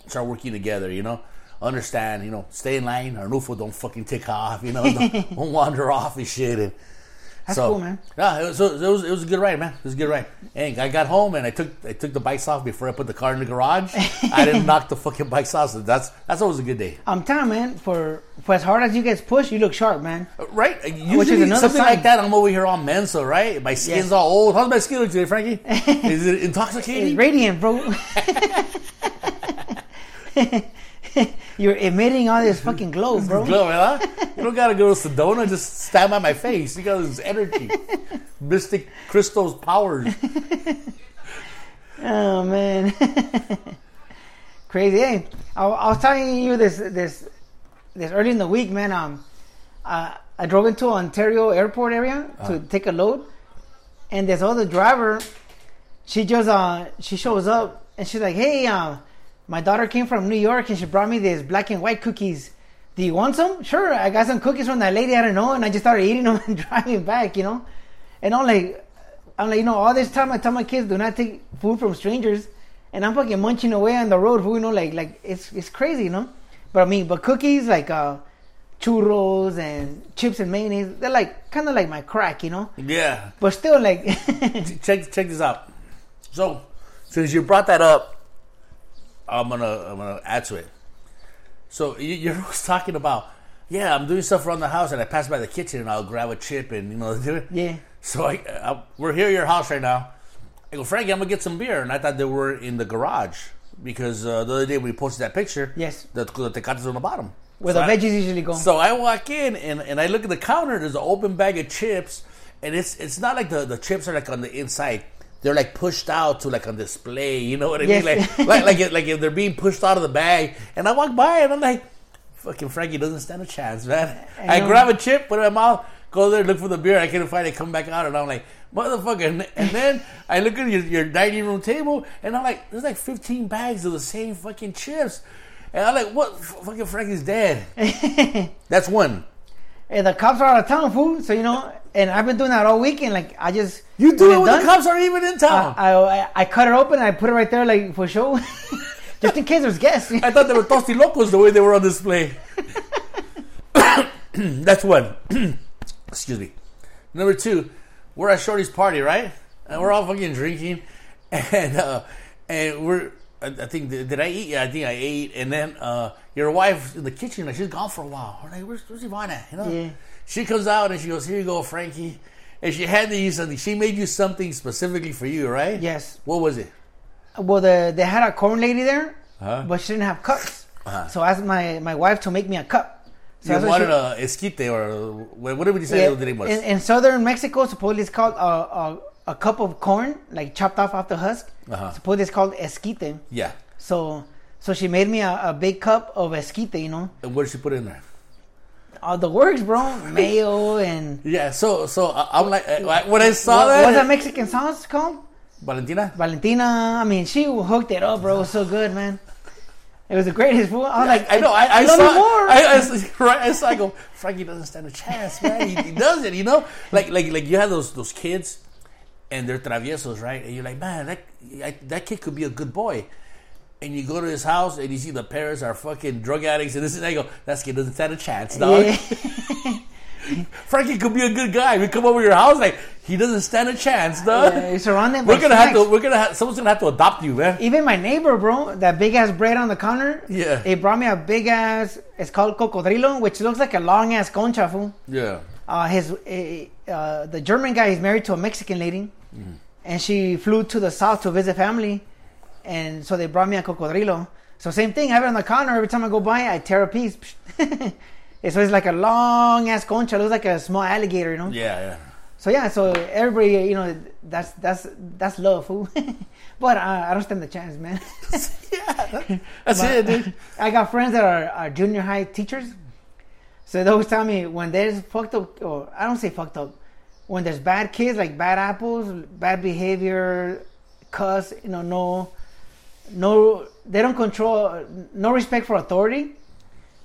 start working together, you know. Understand, you know, stay in line. Arnulfo don't fucking take off, you know, don't, don't wander off and shit. And That's so, cool, man. Yeah, it was, it was it was a good ride, man. It was a good ride. And I got home and I took I took the bikes off before I put the car in the garage. I didn't knock the fucking bikes off. So that's that's always a good day, I'm telling man, for for as hard as you guys push, you look sharp, man. Uh, right? Uh, usually another something sign. like that. I'm over here all mensa, right? My skin's Yes. all old. How's my skin look today, Frankie? Is it intoxicating? It's radiant, bro. You're emitting all this fucking glow, bro. Glow, huh? You don't gotta go to Sedona. Just stand by my face. You got this energy, mystic crystals powers. Oh man, crazy. Hey, I, I was telling you this this this early in the week, man. Um, uh, I drove into Ontario Airport area to take a load, and this other driver, she just uh she shows up and she's like, "Hey, uh, my daughter came from New York and she brought me these black and white cookies. Do you want some? Sure. I got some cookies from that lady I don't know, and I just started eating them and driving back, you know. And I'm like, I'm like, you know, all this time I tell my kids do not take food from strangers, and I'm fucking munching away on the road, you know, like like it's it's crazy, you know. But I mean, but cookies like uh churros and chips and mayonnaise. They're like kind of like my crack, you know. Yeah. But still, like, check check this out. So, since you brought that up, I'm gonna I'm gonna add to it. So you, you're always talking about, yeah, I'm doing stuff around the house, and I pass by the kitchen, and I'll grab a chip, and you know, do it. yeah, So I, I we're here at your house right now. I go, Frankie, I'm gonna get some beer, and I thought they were in the garage because uh, the other day we posted that picture. Yes. the, the tecates on the bottom. where So the I- veggies usually go. so I walk in and, and I look at the counter. There's an open bag of chips, and it's it's not like the, the chips are like on the inside. They're like pushed out to like on display. You know what I Yes. mean? Like like like if, like if they're being pushed out of the bag. And I walk by and I'm like, fucking Frankie doesn't stand a chance, man. I I, grab a chip, put it in my mouth, go there, look for the beer. I couldn't find it. Come back out, and I'm like, motherfucker. And, and then I look at your, your dining room table, and I'm like, there's like 15 bags of the same fucking chips. And I'm like, what? Fucking Frankie's dead. That's one. And the cops are out of town, fool. So you know, and I've been doing that all weekend. Like I just You do it when the cops aren't even in town. I, I I cut it open. and I put it right there, like for show, just in case there's guests. I thought they were Tosti Locos the way they were on display. That's one. Excuse me. Number two, we're at Shorty's party, right? And we're all fucking drinking, and uh, and we're. I I think did did I eat? Yeah, I think I ate. And then uh, your wife in the kitchen, like she's gone for a while. We're like, where's, where's Ivana? You know? Yeah. She comes out and she goes, "Here you go, Frankie." And she handed you something. She made you something specifically for you, right? Yes. What was it? Well, the they had a corn lady there, Uh-huh. but she didn't have cups. Uh-huh. So I asked my my wife to make me a cup. So You wanted she- a esquite or wha- whatever you say Yeah, the name was. in, in southern Mexico, supposedly it's called a, a, a cup of corn, like chopped off off the husk. Uh-huh. Supposedly it's called esquite. yeah. So so she made me a, a big cup of esquite, you know. And what did she put in there? All the works, bro. Mayo and Yeah. So so I- I'm like when I saw what, that, what's that Mexican sauce called? Valentina. Valentina. I mean, she hooked it up, bro. It was so good, man. It was the greatest food. I was like, I know. I, I, love saw. it more. I, I, right, I saw. I go. Frankie doesn't stand a chance, man. He, he doesn't, you know. Like like like you have those those kids, and they're traviesos, right? And you're like, man, that I, that kid could be a good boy. And you go to his house and you see the parents are fucking drug addicts, and this is. I go, that kid doesn't stand a chance, dog. Yeah. Frankie could be a good guy. We come over to your house, like he doesn't stand a chance, dog. Yeah, surrounded We're gonna have to. We're gonna have. Someone's gonna have to adopt you, man. Even my neighbor, bro, that big ass bread on the counter. Yeah. He brought me a big ass. It's called cocodrilo, which looks like a long ass concha, fool. Yeah. Uh, his uh, uh, the German guy is married to a Mexican lady, and she flew to the south to visit family, and so they brought me a cocodrilo. So same thing. I have it on the counter every time I go by. I tear a piece. So it's like a long ass concha. Looks like a small alligator, you know. Yeah, yeah. So yeah, so everybody, you know, that's that's that's love, fool. but uh, I don't stand the chance, man. Yeah. That's But it, dude. I got friends that are, are junior high teachers. So they always tell me when there's fucked up, or I don't say fucked up, when there's bad kids, like bad apples, bad behavior, cuss, you know, no, no, they don't control, no respect for authority.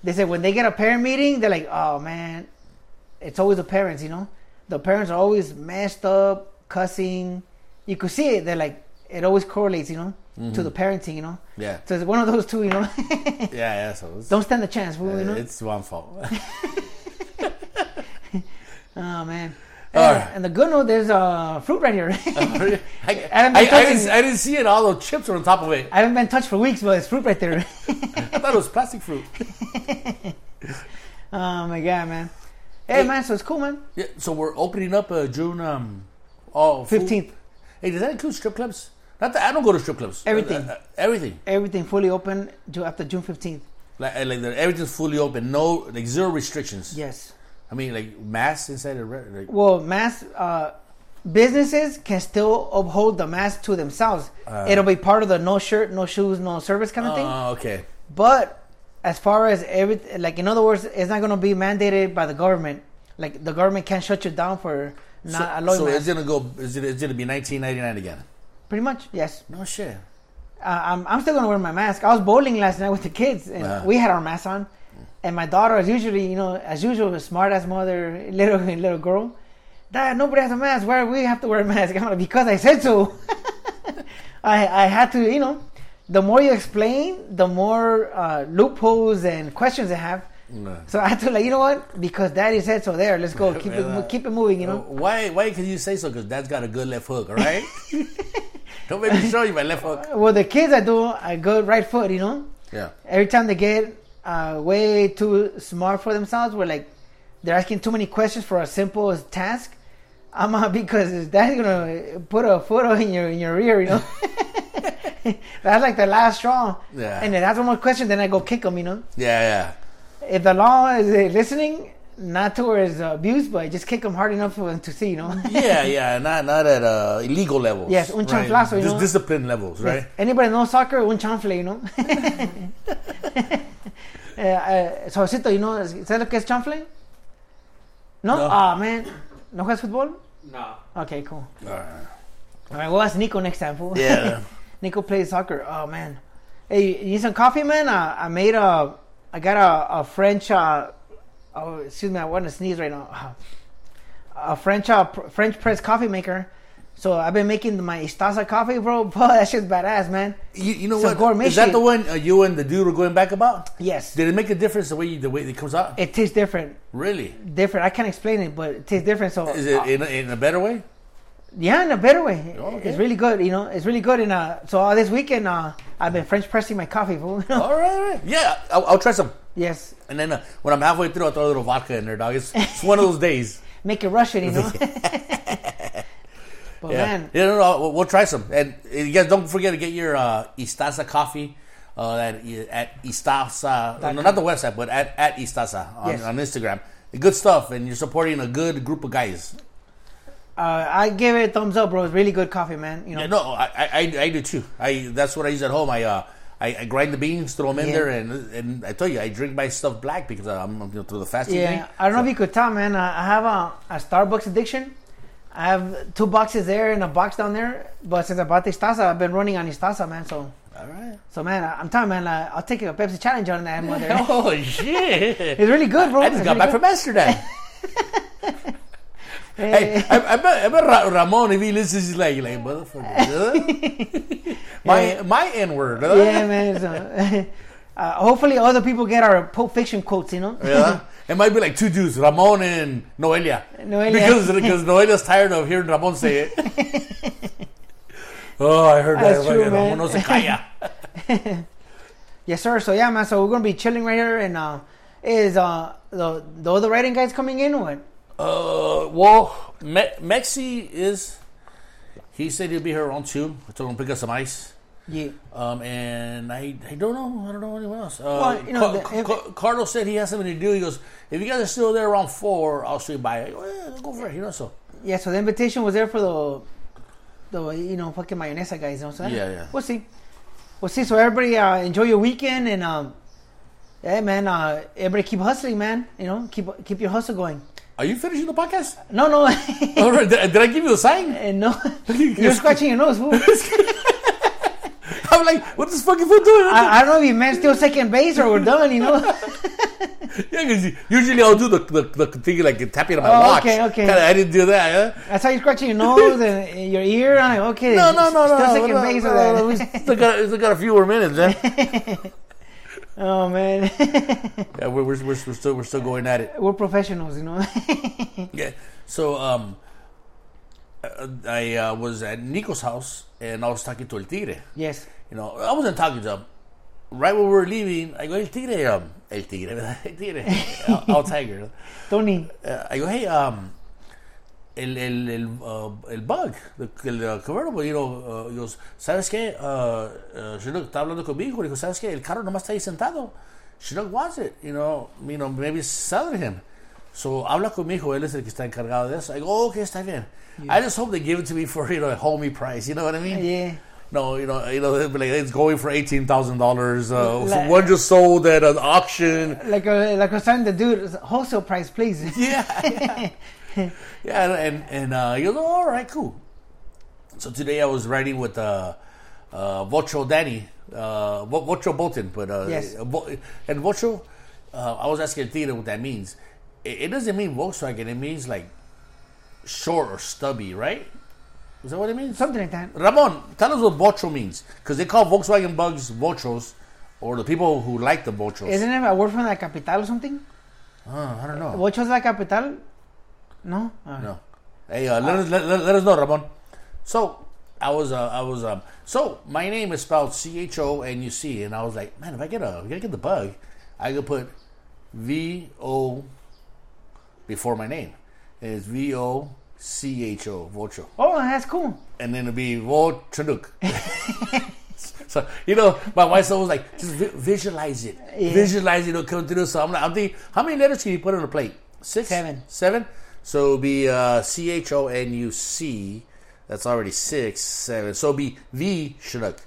They say when they get a parent meeting, they're like, oh man, it's always the parents, you know? The parents are always messed up, cussing. You could see it. They're like, it always correlates, you know, to the parenting, you know? Yeah. So it's one of those two, you know? Yeah. Yeah. So it's, Don't stand the chance, fool, you know? it's one fault. Oh man. Uh, right. And the good news, there's uh, fruit right here. I, I, haven't I, didn't, I didn't see it. All the chips were on top of it. I haven't been touched for weeks, but it's fruit right there. I thought it was plastic fruit. oh my god, man. Hey, Hey. man, so it's cool, man. Yeah. So we're opening up uh, June. Um. Oh. 15th. Hey, does that include strip clubs? Not that I don't go to strip clubs. Everything. Uh, uh, everything. Everything fully open after June 15th. Like, uh, like the, everything's fully open. No, like zero restrictions. Yes. I mean, like masks inside the like, Well, mass uh, businesses can still uphold the mask to themselves. Uh. It'll be part of the no shirt, no shoes, no service kind of thing. Oh, okay. But as far as every, like in other words, it's not going to be mandated by the government. Like the government can't shut you down for not so, allowing so mask. it's gonna go. Is it? Is it gonna be nineteen ninety nine again? Pretty much, yes. No shit. Uh, I'm, I'm still gonna wear my mask. I was bowling last night with the kids, and we had our masks on. And my daughter, as usually, you know, as usual, a smart ass mother, little little girl. Dad, nobody has a mask. Why do we have to wear a mask? I'm like, because I said so. I I had to, you know. The more you explain, the more uh, loopholes and questions they have. No. So I had to like, you know what? Because Daddy said so. There, let's go. Keep it, keep it moving. You know. Why? Why can you say so? Because Dad's got a good left hook. All right. Don't make me show you my left hook. Well, the kids I do I go right foot. You know. Yeah. Every time they get uh, way too smart for themselves, we're like they're asking too many questions for a simple task. I'm uh, because Dad's gonna put a photo in your in your rear. You know. that's like the last straw. Yeah. And then that's one more question. Then I go kick them. You know. Yeah. Yeah. If the law is uh, listening, not towards uh, abuse, but just kick them hard enough for them to see, you know. Yeah. Yeah. Yeah. Not not at uh, illegal levels. Yes, un chanflazo, you Just know. discipline levels, right? Anybody know soccer? Un chanfle, you know. uh, uh, Suavecito, you know, ¿sabes lo que es chanfle? No? No. Ah, man. ¿No juegas fútbol? No. Okay, cool. All right. All right, we'll ask Nico next time, fool. Yeah. Nico plays soccer. Oh, man. Hey, you need some coffee, man? Uh, I made a, I got a, a French, uh, oh, excuse me, I want to sneeze right now. A French, uh, French press coffee maker. So I've been making my Istaza coffee, bro. Boy, that shit's badass, man. You, you know Some what? gourmet Is that shit. the one uh, you and the dude were going back about? Yes. Did it make a difference the way you, the way it comes out? It tastes different. really? Different. I can't explain it, but it tastes different. So Is it uh, in, a, in a better way? Yeah, in a better way. Okay. It's really good. You know, it's really good. And uh, so uh, this weekend, uh, I've been French pressing my coffee. Fool. All right, all right. Yeah, I'll, I'll try some. yes. And then uh, when I'm halfway through, I'll throw a little vodka in there, dog. It's, it's one of those days. Make it Russian, you know. but Yeah. man, yeah, no, no, we'll, we'll try some. And you guys don't forget to get your uh, Istaza coffee uh, at, at Istaza, no, not the website, but at, at Istaza on, Yes. on Instagram. Good stuff, and you're supporting a good group of guys. Uh, I give it a thumbs up, bro. It's really good coffee, man. You know. Yeah, no, I, I, I do too. I that's what I use at home. I uh, I, I grind the beans, throw them in Yeah. there, and and I tell you, I drink my stuff black because I'm, you know, through the fasting Yeah, thing. I don't know if you could tell, man. I I have a, a Starbucks addiction. I have two boxes there and a box down there. But since I bought the Istaza, I've been running on Istaza, man. So, All right. so man, I, I'm telling man, I, I'll take a Pepsi challenge on that mother. Oh shit! it's really good, bro. I just It's got really back good. from Amsterdam. hey, I, I bet, I bet Ramon, if he listens, he's like, like motherfucker. my Yeah. my N word. Huh? yeah, man. So, uh, hopefully, other people get our Pulp Fiction quotes. You know. Yeah. It might be like two dudes, Ramon and Noelia. Noelia. Because because Noelia's tired of hearing Ramon say it. oh, I heard That's that. true, man. Ramon no se calla. Yes, sir. So yeah, man. So we're gonna be chilling right here, and uh, is uh the the other writing guys coming in or what? Uh, well, Me- Mexi is. He said he'll be here around two. I told him to pick up some ice. Yeah. Um, and I, I don't know. I don't know anyone else. Uh, Well, you know, Ca- the- Ca- Carlos said he has something to do. He goes, if you guys are still there around four, I'll swing by. I go, yeah, go for it. You know, so Yeah. So the invitation was there for the the you know fucking mayonesa guys. You know, so Yeah, yeah. We'll see. We'll see. So everybody uh, enjoy your weekend and um, yeah, man. Uh, everybody keep hustling, man. You know, keep keep your hustle going. Are you finishing the podcast? No, no, All right, did, did I give you a sign? and no. You're scratching your nose, fool. I'm like, what is this fucking fool doing? I, I don't know if you meant still second base or we're done. You know. yeah, because usually I'll do the, the, the thing like tapping on my Oh, watch. okay, okay. Kinda, I didn't do that. Huh? That's how you're scratching your nose and your ear. I'm like, okay, No, no, no, no. still second no, base no, or no, we still got, still got a few more minutes, man. Oh man, yeah, we're, we're, we're, still we're still going at it. we're professionals, you know. Yeah. So um, uh, I uh, was at Nico's house and I was talking to El Tigre. yes. You know, I wasn't talking to him. Right when we were leaving, I go, El Tigre, um, El Tigre. El Tigre, Al Tiger. Tony. Uh, I go, hey, um, el, el, el, uh, el bug, el uh, convertible, you know, uh, goes, ¿sabes qué? Uh, uh, Chinook está hablando conmigo. Digo, ¿sabes qué? El carro nomás está ahí sentado. Chinook wants it, you know, you know, maybe sell it him. So, habla conmigo, él es el que está encargado de eso. I go, oh, okay, está bien. I just hope they give it to me for, you know, a homie price, you know what I mean? Yeah. No, you know, you know, like it's going for eighteen thousand dollars. Uh, so Like- one just sold at an auction. Like a like I was telling the dude, wholesale price, please. Yeah, yeah, yeah. And and uh, he goes, oh, all right, cool. So today I was riding with uh, uh, Vocho Danny, uh, Vo- Vocho Bolton, but uh, Yes. and Vocho, uh, I was asking Tina what that means. It, it doesn't mean Volkswagen. It means like short or stubby, right? Is that what it means? Something like that. Ramon, tell us what Vocho means, because they call Volkswagen bugs Vochos or the people who like the Vochos. Isn't it a word from la capital or something? Uh, I don't know. Vocho es la capital? No? Ah. No. Hey, uh, let, us, let, let, let us know, Ramon. So, I was, uh, I was, um, so my name is spelled C H O N U C, and I was like, man, if I get a, if I get the bug, I could put V O before my name. It's V O C H O, Vocho. Oh, that's cool. And then it'll be Vochunuk. so, you know, my wife always like, just vi- visualize it. Yeah. Visualize it, it'll come through. So I'm like, I'm thinking, how many letters can you put on a plate? Six? Seven. Seven? So it'll be uh, C H O N U C. That's already six, seven. So it'll be V Chinook.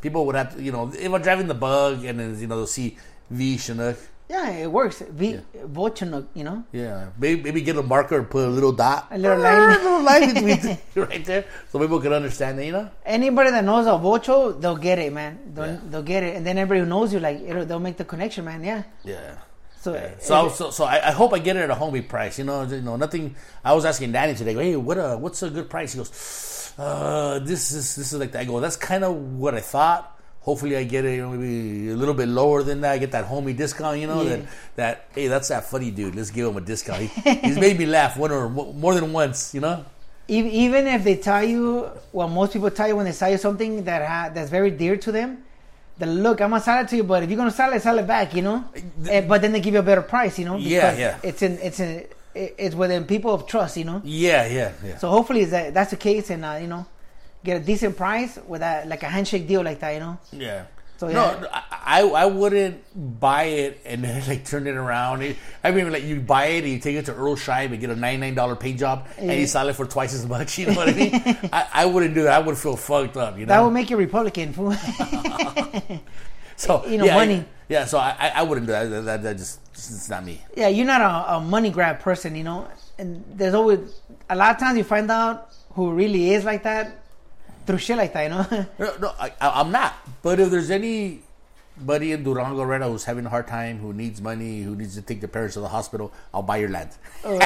People would have to, you know, if I'm driving the bug and then, you know, they'll see V Chinook. Yeah, it works. V Vochonok, you know? Yeah, maybe, maybe get a marker and put a little dot, A little line. a little line between right there, so people can understand it. You know? Anybody that knows a Vocho, they'll get it, man. They'll, Yeah. they'll get it. And then everybody who knows you, like, it'll, they'll make the connection, man. Yeah. Yeah. So, So, I, was- so, so I, I hope I get it at a homie price. You know, you know, nothing. I was asking Danny today. Hey, what uh, what's a good price? He goes, uh, this is this is like that. I go, that's kind of what I thought. Hopefully, I get it you know, maybe a little bit lower than that. I get that homie discount. You know Yeah. that that hey, that's that funny dude. Let's give him a discount. He, he's made me laugh one or more than once. You know. Even if they tell you, well, most people tell you when they sell you something that ha- that's very dear to them, that look, I'm gonna sell it to you, but if you're gonna sell it, sell it back, you know. Eh, but then they give you a better price, you know. Yeah, because yeah. It's in, it's in, it- it's within people of trust, you know. Yeah, yeah, yeah. So hopefully that that's the case, and uh, you know, get a decent price with that like a handshake deal like that, you know. Yeah. So, no, yeah. no, I, I wouldn't buy it and then like turn it around. I mean, like you buy it and you take it to Earl Scheib and get a ninety nine dollar paint job and Yeah. you sell it for twice as much. You know what I mean? I, I wouldn't do that. I would feel fucked up. You know. That would make you Republican, so you know, yeah, money. yeah. So I, I I wouldn't do that. That, that, that just it's not me. yeah, you're not a, a money grab person, you know. And there's always a lot of times you find out who really is like that like that, you know. No, no, I, I'm not. But if there's anybody in Durango right now who's having a hard time, who needs money, who needs to take their parents to the hospital, I'll buy your land. or,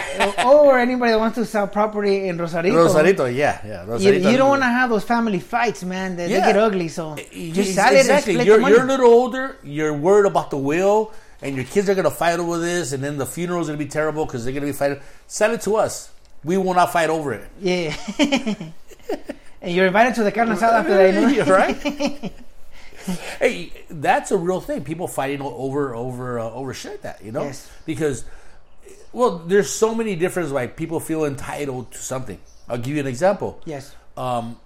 or anybody that wants to sell property in Rosarito. Rosarito, yeah, yeah. You, Rosarito. you don't want to have those family fights, man. They, they get ugly. So just sell it and exactly. split You're, the money. you're a little older. You're worried about the will, and your kids are going to fight over this, and then the funeral's going to be terrible because they're going to be fighting. Sell it to us. We will not fight over it. Yeah. and you're invited to the carne asada after? You're right? hey, that's a real thing. People fighting over over uh, over shit like that, you know? Yes. Because, well, there's so many different why people feel entitled to something. I'll give you an example. Yes. Um,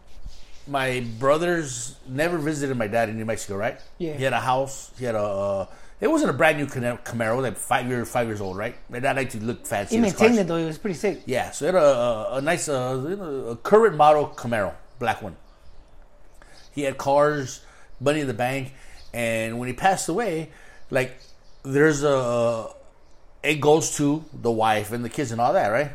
my brothers never visited my dad in New Mexico, right? Yeah. He had a house. He had a. Uh, it wasn't a brand new Camaro, like five years five years old, right? My dad liked to look fancy. He maintained it though. It was pretty sick. Yeah, so he had a, a, a nice, uh, a current model Camaro, black one. He had cars, money in the bank, and when he passed away, like there's a, it goes to the wife and the kids and all that, right?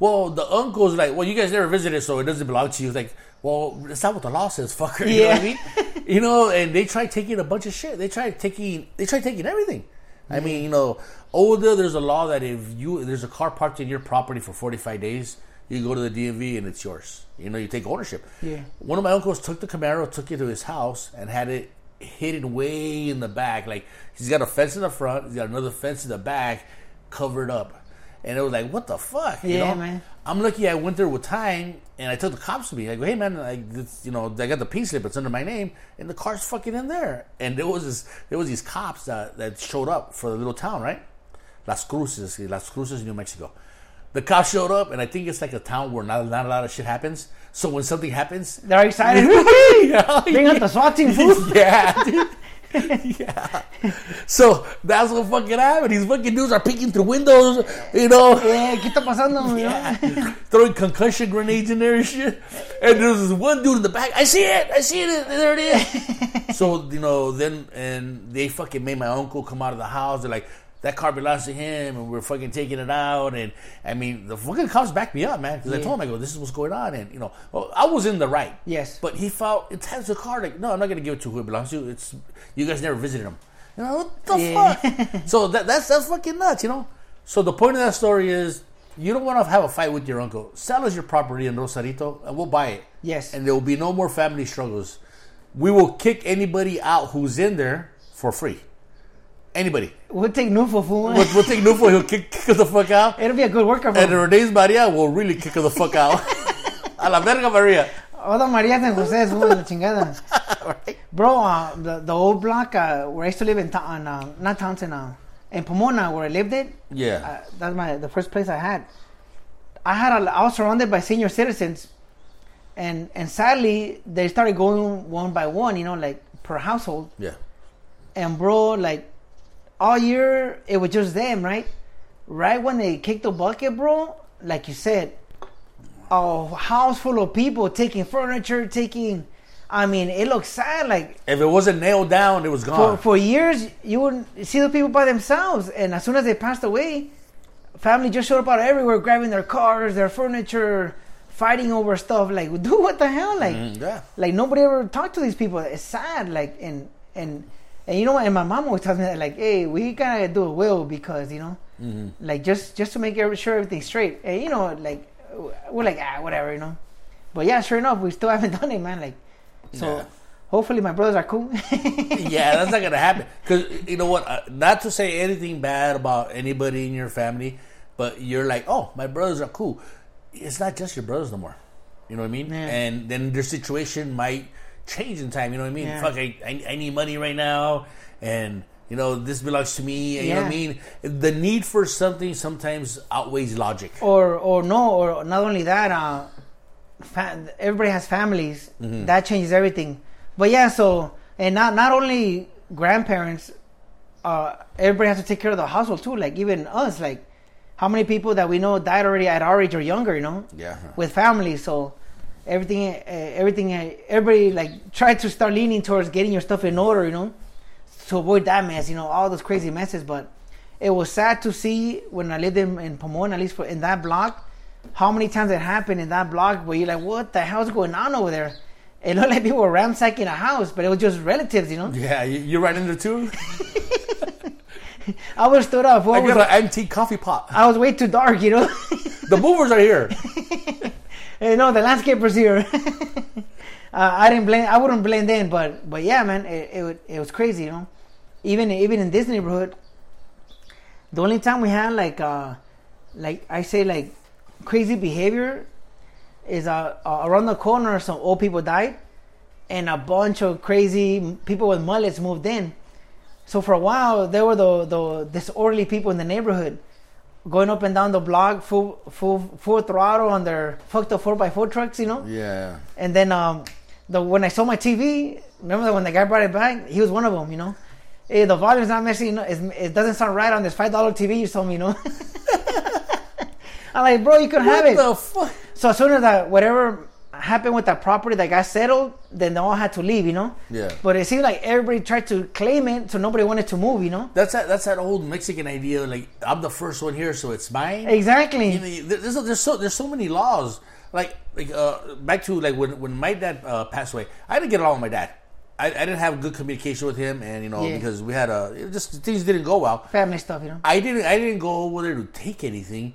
Well, the uncle's like, well, you guys never visited, so it doesn't belong to you. Like, well, that's not what the law says, fucker. You know what I Yeah. mean? you know, and they tried taking a bunch of shit. They tried taking, they tried taking everything. I mean, you know, older there's a law that if you there's a car parked in your property for 45 days, you go to the DMV and it's yours. You know, you take ownership. Yeah. One of my uncles took the Camaro, took it to his house, and had it hidden way in the back. Like he's got a fence in the front, he's got another fence in the back, covered up. And it was like, what the fuck? You Yeah, know? man. I'm lucky I went there with time, and I took the cops to me. I go, hey man, like this, you know, I got the P slip. It's under my name, and the car's fucking in there. And there was this, there was these cops that that showed up for the little town, right? Las Cruces, Las Cruces, New Mexico. The cops showed up, and I think it's like a town where not, not a lot of shit happens. So when something happens, They're excited. Bring out the SWAT team, fool. yeah, dude. yeah. So that's what fucking happened. These fucking dudes are peeking through windows, you know. Yeah, ¿qué está pasando? Yeah. Throwing concussion grenades in there and shit. And there's this one dude in the back. I see it. I see it. There it is. so, you know, then, and they fucking made my uncle come out of the house. They're like, that car belongs to him, and we're fucking taking it out. And I mean, the fucking cops backed me up, man, because I told him, I go, this is what's going on. And, you know, well, I was in the right. Yes. But he felt it has the car. Like, no, I'm not going to give it to who it belongs to. It's, you guys never visited him. You know, what the Yeah. fuck? so that, that's, that's fucking nuts, you know? So the point of that story is, you don't want to have a fight with your uncle. Sell us your property in Rosarito, and we'll buy it. Yes. And there will be no more family struggles. We will kick anybody out who's in there for free. Anybody. We'll take Nufo fool. We'll, we'll take Nufo. He'll kick, kick us the fuck out. It'll be a good workout. And. Renee's Maria will really kick us the fuck out. A la verga, Maria. The Maria San Jose is la chingada. Right? Bro, uh, the, the old block uh, where I used to live in, ta- on, uh, not Townsend, uh, in Pomona, where I lived it. Yeah. Uh, that's my the first place I had. I had a, I was surrounded by senior citizens, and and sadly they started going one by one, you know, like per household. yeah. And bro, like all year it was just them, right? Right when they kicked the bucket, bro, like you said, a house full of people taking furniture, taking. I mean, it looks sad. Like If it wasn't nailed down, it was for, gone. for years, you wouldn't see the people by themselves, and as soon as they passed away, family just showed up out everywhere, grabbing their cars, their furniture, fighting over stuff. Like, dude, what the hell? Like, Mm, yeah. like nobody ever talked to these people. It's sad. Like, and and and you know what? And my mom always tells me that, like, hey, we gotta do a will because you know, Mm-hmm. like just just to make sure everything's straight. And you know, like we're like ah whatever, you know. But yeah, sure enough, we still haven't done it, man. Like, so Yeah. hopefully my brothers are cool. yeah, that's not gonna happen. Because you know what? Uh, not to say anything bad about anybody in your family, but you're like, oh, my brothers are cool. It's not just your brothers no more. You know what I mean? Yeah. And then their situation might change in time. You know what I mean? Yeah. Fuck, I, I, I need money right now, and you know this belongs to me. And You know what I mean? The need for something sometimes outweighs logic. or or no, or not only that, uh, fa- everybody has families. Mm-hmm. That changes everything. But yeah, so and not not only grandparents, uh, everybody has to take care of the household too. Like even us, like how many people that we know died already at our age or younger, you know, Yeah. with families. So everything, uh, everything, uh, everybody like try to start leaning towards getting your stuff in order, you know, to avoid that mess, you know, all those crazy messes. But it was sad to see when I lived in, in Pomona, at least for, in that block, how many times it happened in that block where you're like, what the hell's going on over there? It looked like people were ransacking a house, but it was just relatives, you know. Yeah, you, you're right in there too. I was stood up. I What was, got an antique coffee pot. I was way too dark, you know. The movers are here. Eh, no, the landscaper's here. uh, I didn't blend. I wouldn't blend in, but but yeah, man, it, it it was crazy, you know. Even even in this neighborhood, the only time we had like uh like I say like crazy behavior is uh, uh around the corner. Some old people died, and a bunch of crazy people with mullets moved in. So for a while, there were the the disorderly people in the neighborhood going up and down the block full full full throttle on their fucked up four x four trucks, you know. Yeah. And then um, the when I saw my TV, remember when the guy brought it back? He was one of them, you know. Hey, the volume's not messing. You know, it's, it doesn't sound right on this five dollar TV you sold me, you know. I'm like, bro, you could have What it. the fuck? So as soon as I whatever happened with that property that got settled, then they all had to leave, you know. Yeah. But it seemed like everybody tried to claim it, so nobody wanted to move, you know. That's that. That's that old Mexican idea. Like I'm the first one here, so it's mine. Exactly. You know, there's, there's so there's so many laws. Like like uh, back to like when when my dad uh, passed away, I didn't get along with my dad. I, I didn't have good communication with him, and you know Yeah. because we had a just things didn't go well. Family stuff, you know. I didn't I didn't go over there to take anything,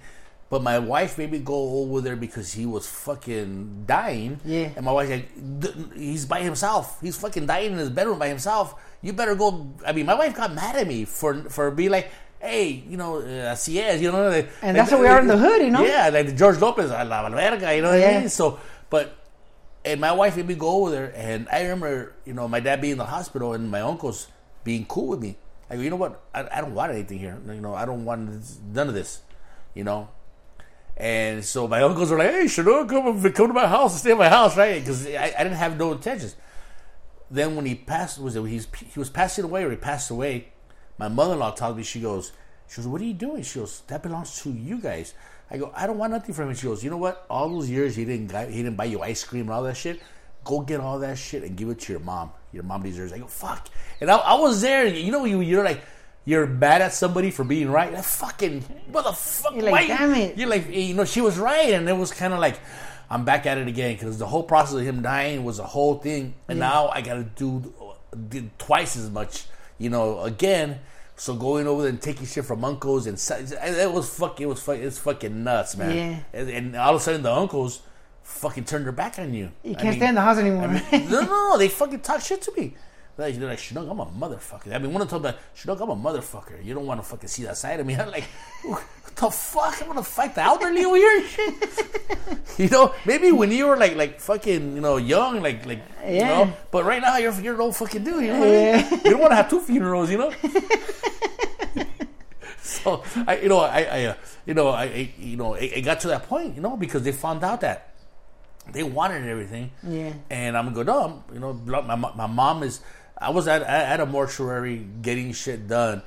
but my wife made me go over there because he was fucking dying. Yeah. And my wife's like, he's by himself. He's fucking dying in his bedroom by himself. You better go. I mean, my wife got mad at me for for being like, hey, you know, uh, así es, you know. like- And that's what we are in the hood, you know? Yeah, like George Lopez, a la verga, you know what I Yeah. mean? So, but and my wife made me go over there, and I remember, you know, my dad being in the hospital and my uncles being cool with me. I go, you know what? I, I don't want anything here. You know, I don't want this, none of this. You know. And so my uncles were like, "Hey, I come come to my house and stay at my house, right?" Because I, I didn't have no intentions. Then when he passed, was it he's, he was passing away or he passed away? My mother-in-law told me she goes, she goes, "What are you doing?" She goes, "That belongs to you guys." I go, "I don't want nothing from him." She goes, "You know what? All those years he didn't he didn't buy you ice cream and all that shit. Go get all that shit and give it to your mom. Your mom deserves." it." I go, "Fuck!" And I, I was there. You know, you you're like. You're mad at somebody for being right. That fucking motherfucker. You're like, "Damn it." You're like, you know, she was right, and it was kind of like, I'm back at it again because the whole process of him dying was a whole thing, and now I got to do did twice as much, you know, again. So going over there and taking shit from uncles and it was fucking, it was fucking, it's fucking nuts, man. Yeah. And, and all of a sudden the uncles fucking turned their back on you. You can't mean- stay in the house anymore. I mean, no, no, no, they fucking talk shit to me. Like, they're like, Chinook, I'm a motherfucker. I mean, one of them told me, Chinook, I'm a motherfucker. You don't want to fucking see that side of me. I'm like, what the fuck? I'm gonna fight the elderly over here? shit? you know, maybe when you were like, like fucking, you know, young, like, like, you know. But right now, you're you're an old fucking dude. You know, what I Yeah. mean? you don't want to have two funerals. You know. so I, you know, I, I, uh, you know, I, I you know, it, it got to that point, you know, because they found out that they wanted everything. Yeah. And I'm going, no, I'm, you know, my, my mom is, I was at, at a mortuary getting shit done,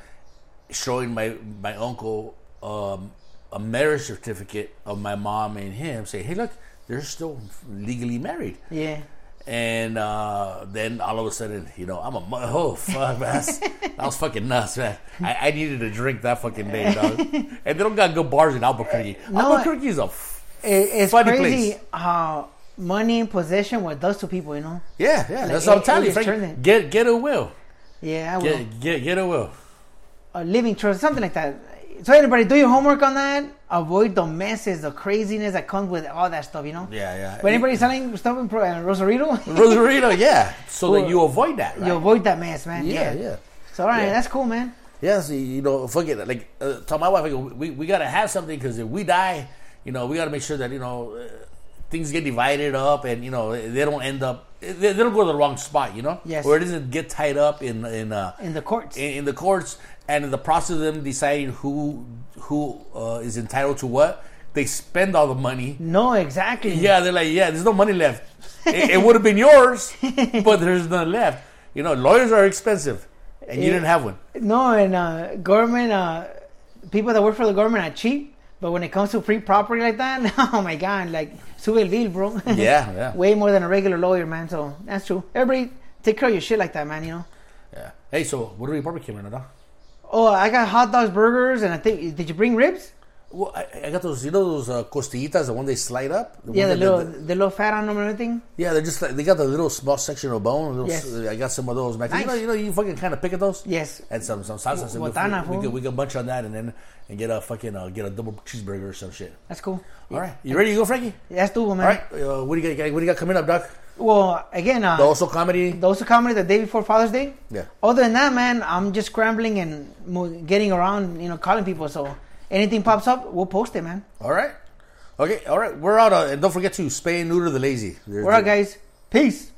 showing my, my uncle um, a marriage certificate of my mom and him, saying, hey, look, they're still legally married. Yeah. And uh, then all of a sudden, you know, I'm a oh fuck, man, That's- that was fucking nuts, man. I, I needed a drink that fucking day, dog. and they don't got good bars in Albuquerque. No, Albuquerque is a f- it's Funny crazy place. how money and possession with those two people, you know? yeah, yeah. That's what I'm telling you. Frank. Get get a will. Yeah, I will. Get get get a will. a living trust, something like that. So anybody, do your homework on that. Avoid the messes, the craziness that comes with all that stuff, you know. Yeah, yeah. When anybody selling stuff in Pro- uh, Rosarito, Rosarito, yeah. So that you avoid that, right? you avoid that mess, man. yeah, Yeah, yeah. So all right, Yeah. that's cool, man. Yeah, see, you know, forget it. Like, uh, tell my wife, we, we got to have something because if we die, you know, we got to make sure that, you know, uh, things get divided up and, you know, they don't end up, they, they don't go to the wrong spot, you know? Yes. Or it doesn't get tied up in, in, uh, In the courts. in, in the courts and in the process of them deciding who, who uh, is entitled to what, they spend all the money. no, exactly. Yeah, they're like, yeah, there's no money left. it it would have been yours, but there's none left. You know, lawyers are expensive, and you Yeah. didn't have one. No, and uh, government uh, people that work for the government are cheap, but when it comes to free property like that, oh my god, like sube el bill, bro. Yeah, yeah. Way more than a regular lawyer, man. So that's true. Everybody take care of your shit like that, man. You know. Yeah. Hey, so what are we barbecuing right? Oh, I got hot dogs, burgers, and I think did you bring ribs? Well, I, I got those, you know, those uh, costillitas, the one they slide up. Yeah, one the little the little fat on them and everything. yeah, they're just like they got the little small section of bone. Little, Yes. I got some of those. Man. You know, you know, you fucking kind of pick at those. Yes. And some some salsa. We, Botana, we, fool. could we could bunch on that and then and get a fucking uh, get a double cheeseburger or some shit. That's cool. All right, you ready to go, Frankie? That's doable, man. All right, uh, what do you got? What do you got coming up, Doc? Well, again, uh, The also comedy. those who comedy the day before Father's Day. Yeah. Other than that, man, I'm just scrambling and getting around, you know, calling people. So anything pops up, we'll post it, man. All right. Okay. All right. We're out. Uh, and don't forget to spay and neuter the lazy. There's We're out, guys. Peace.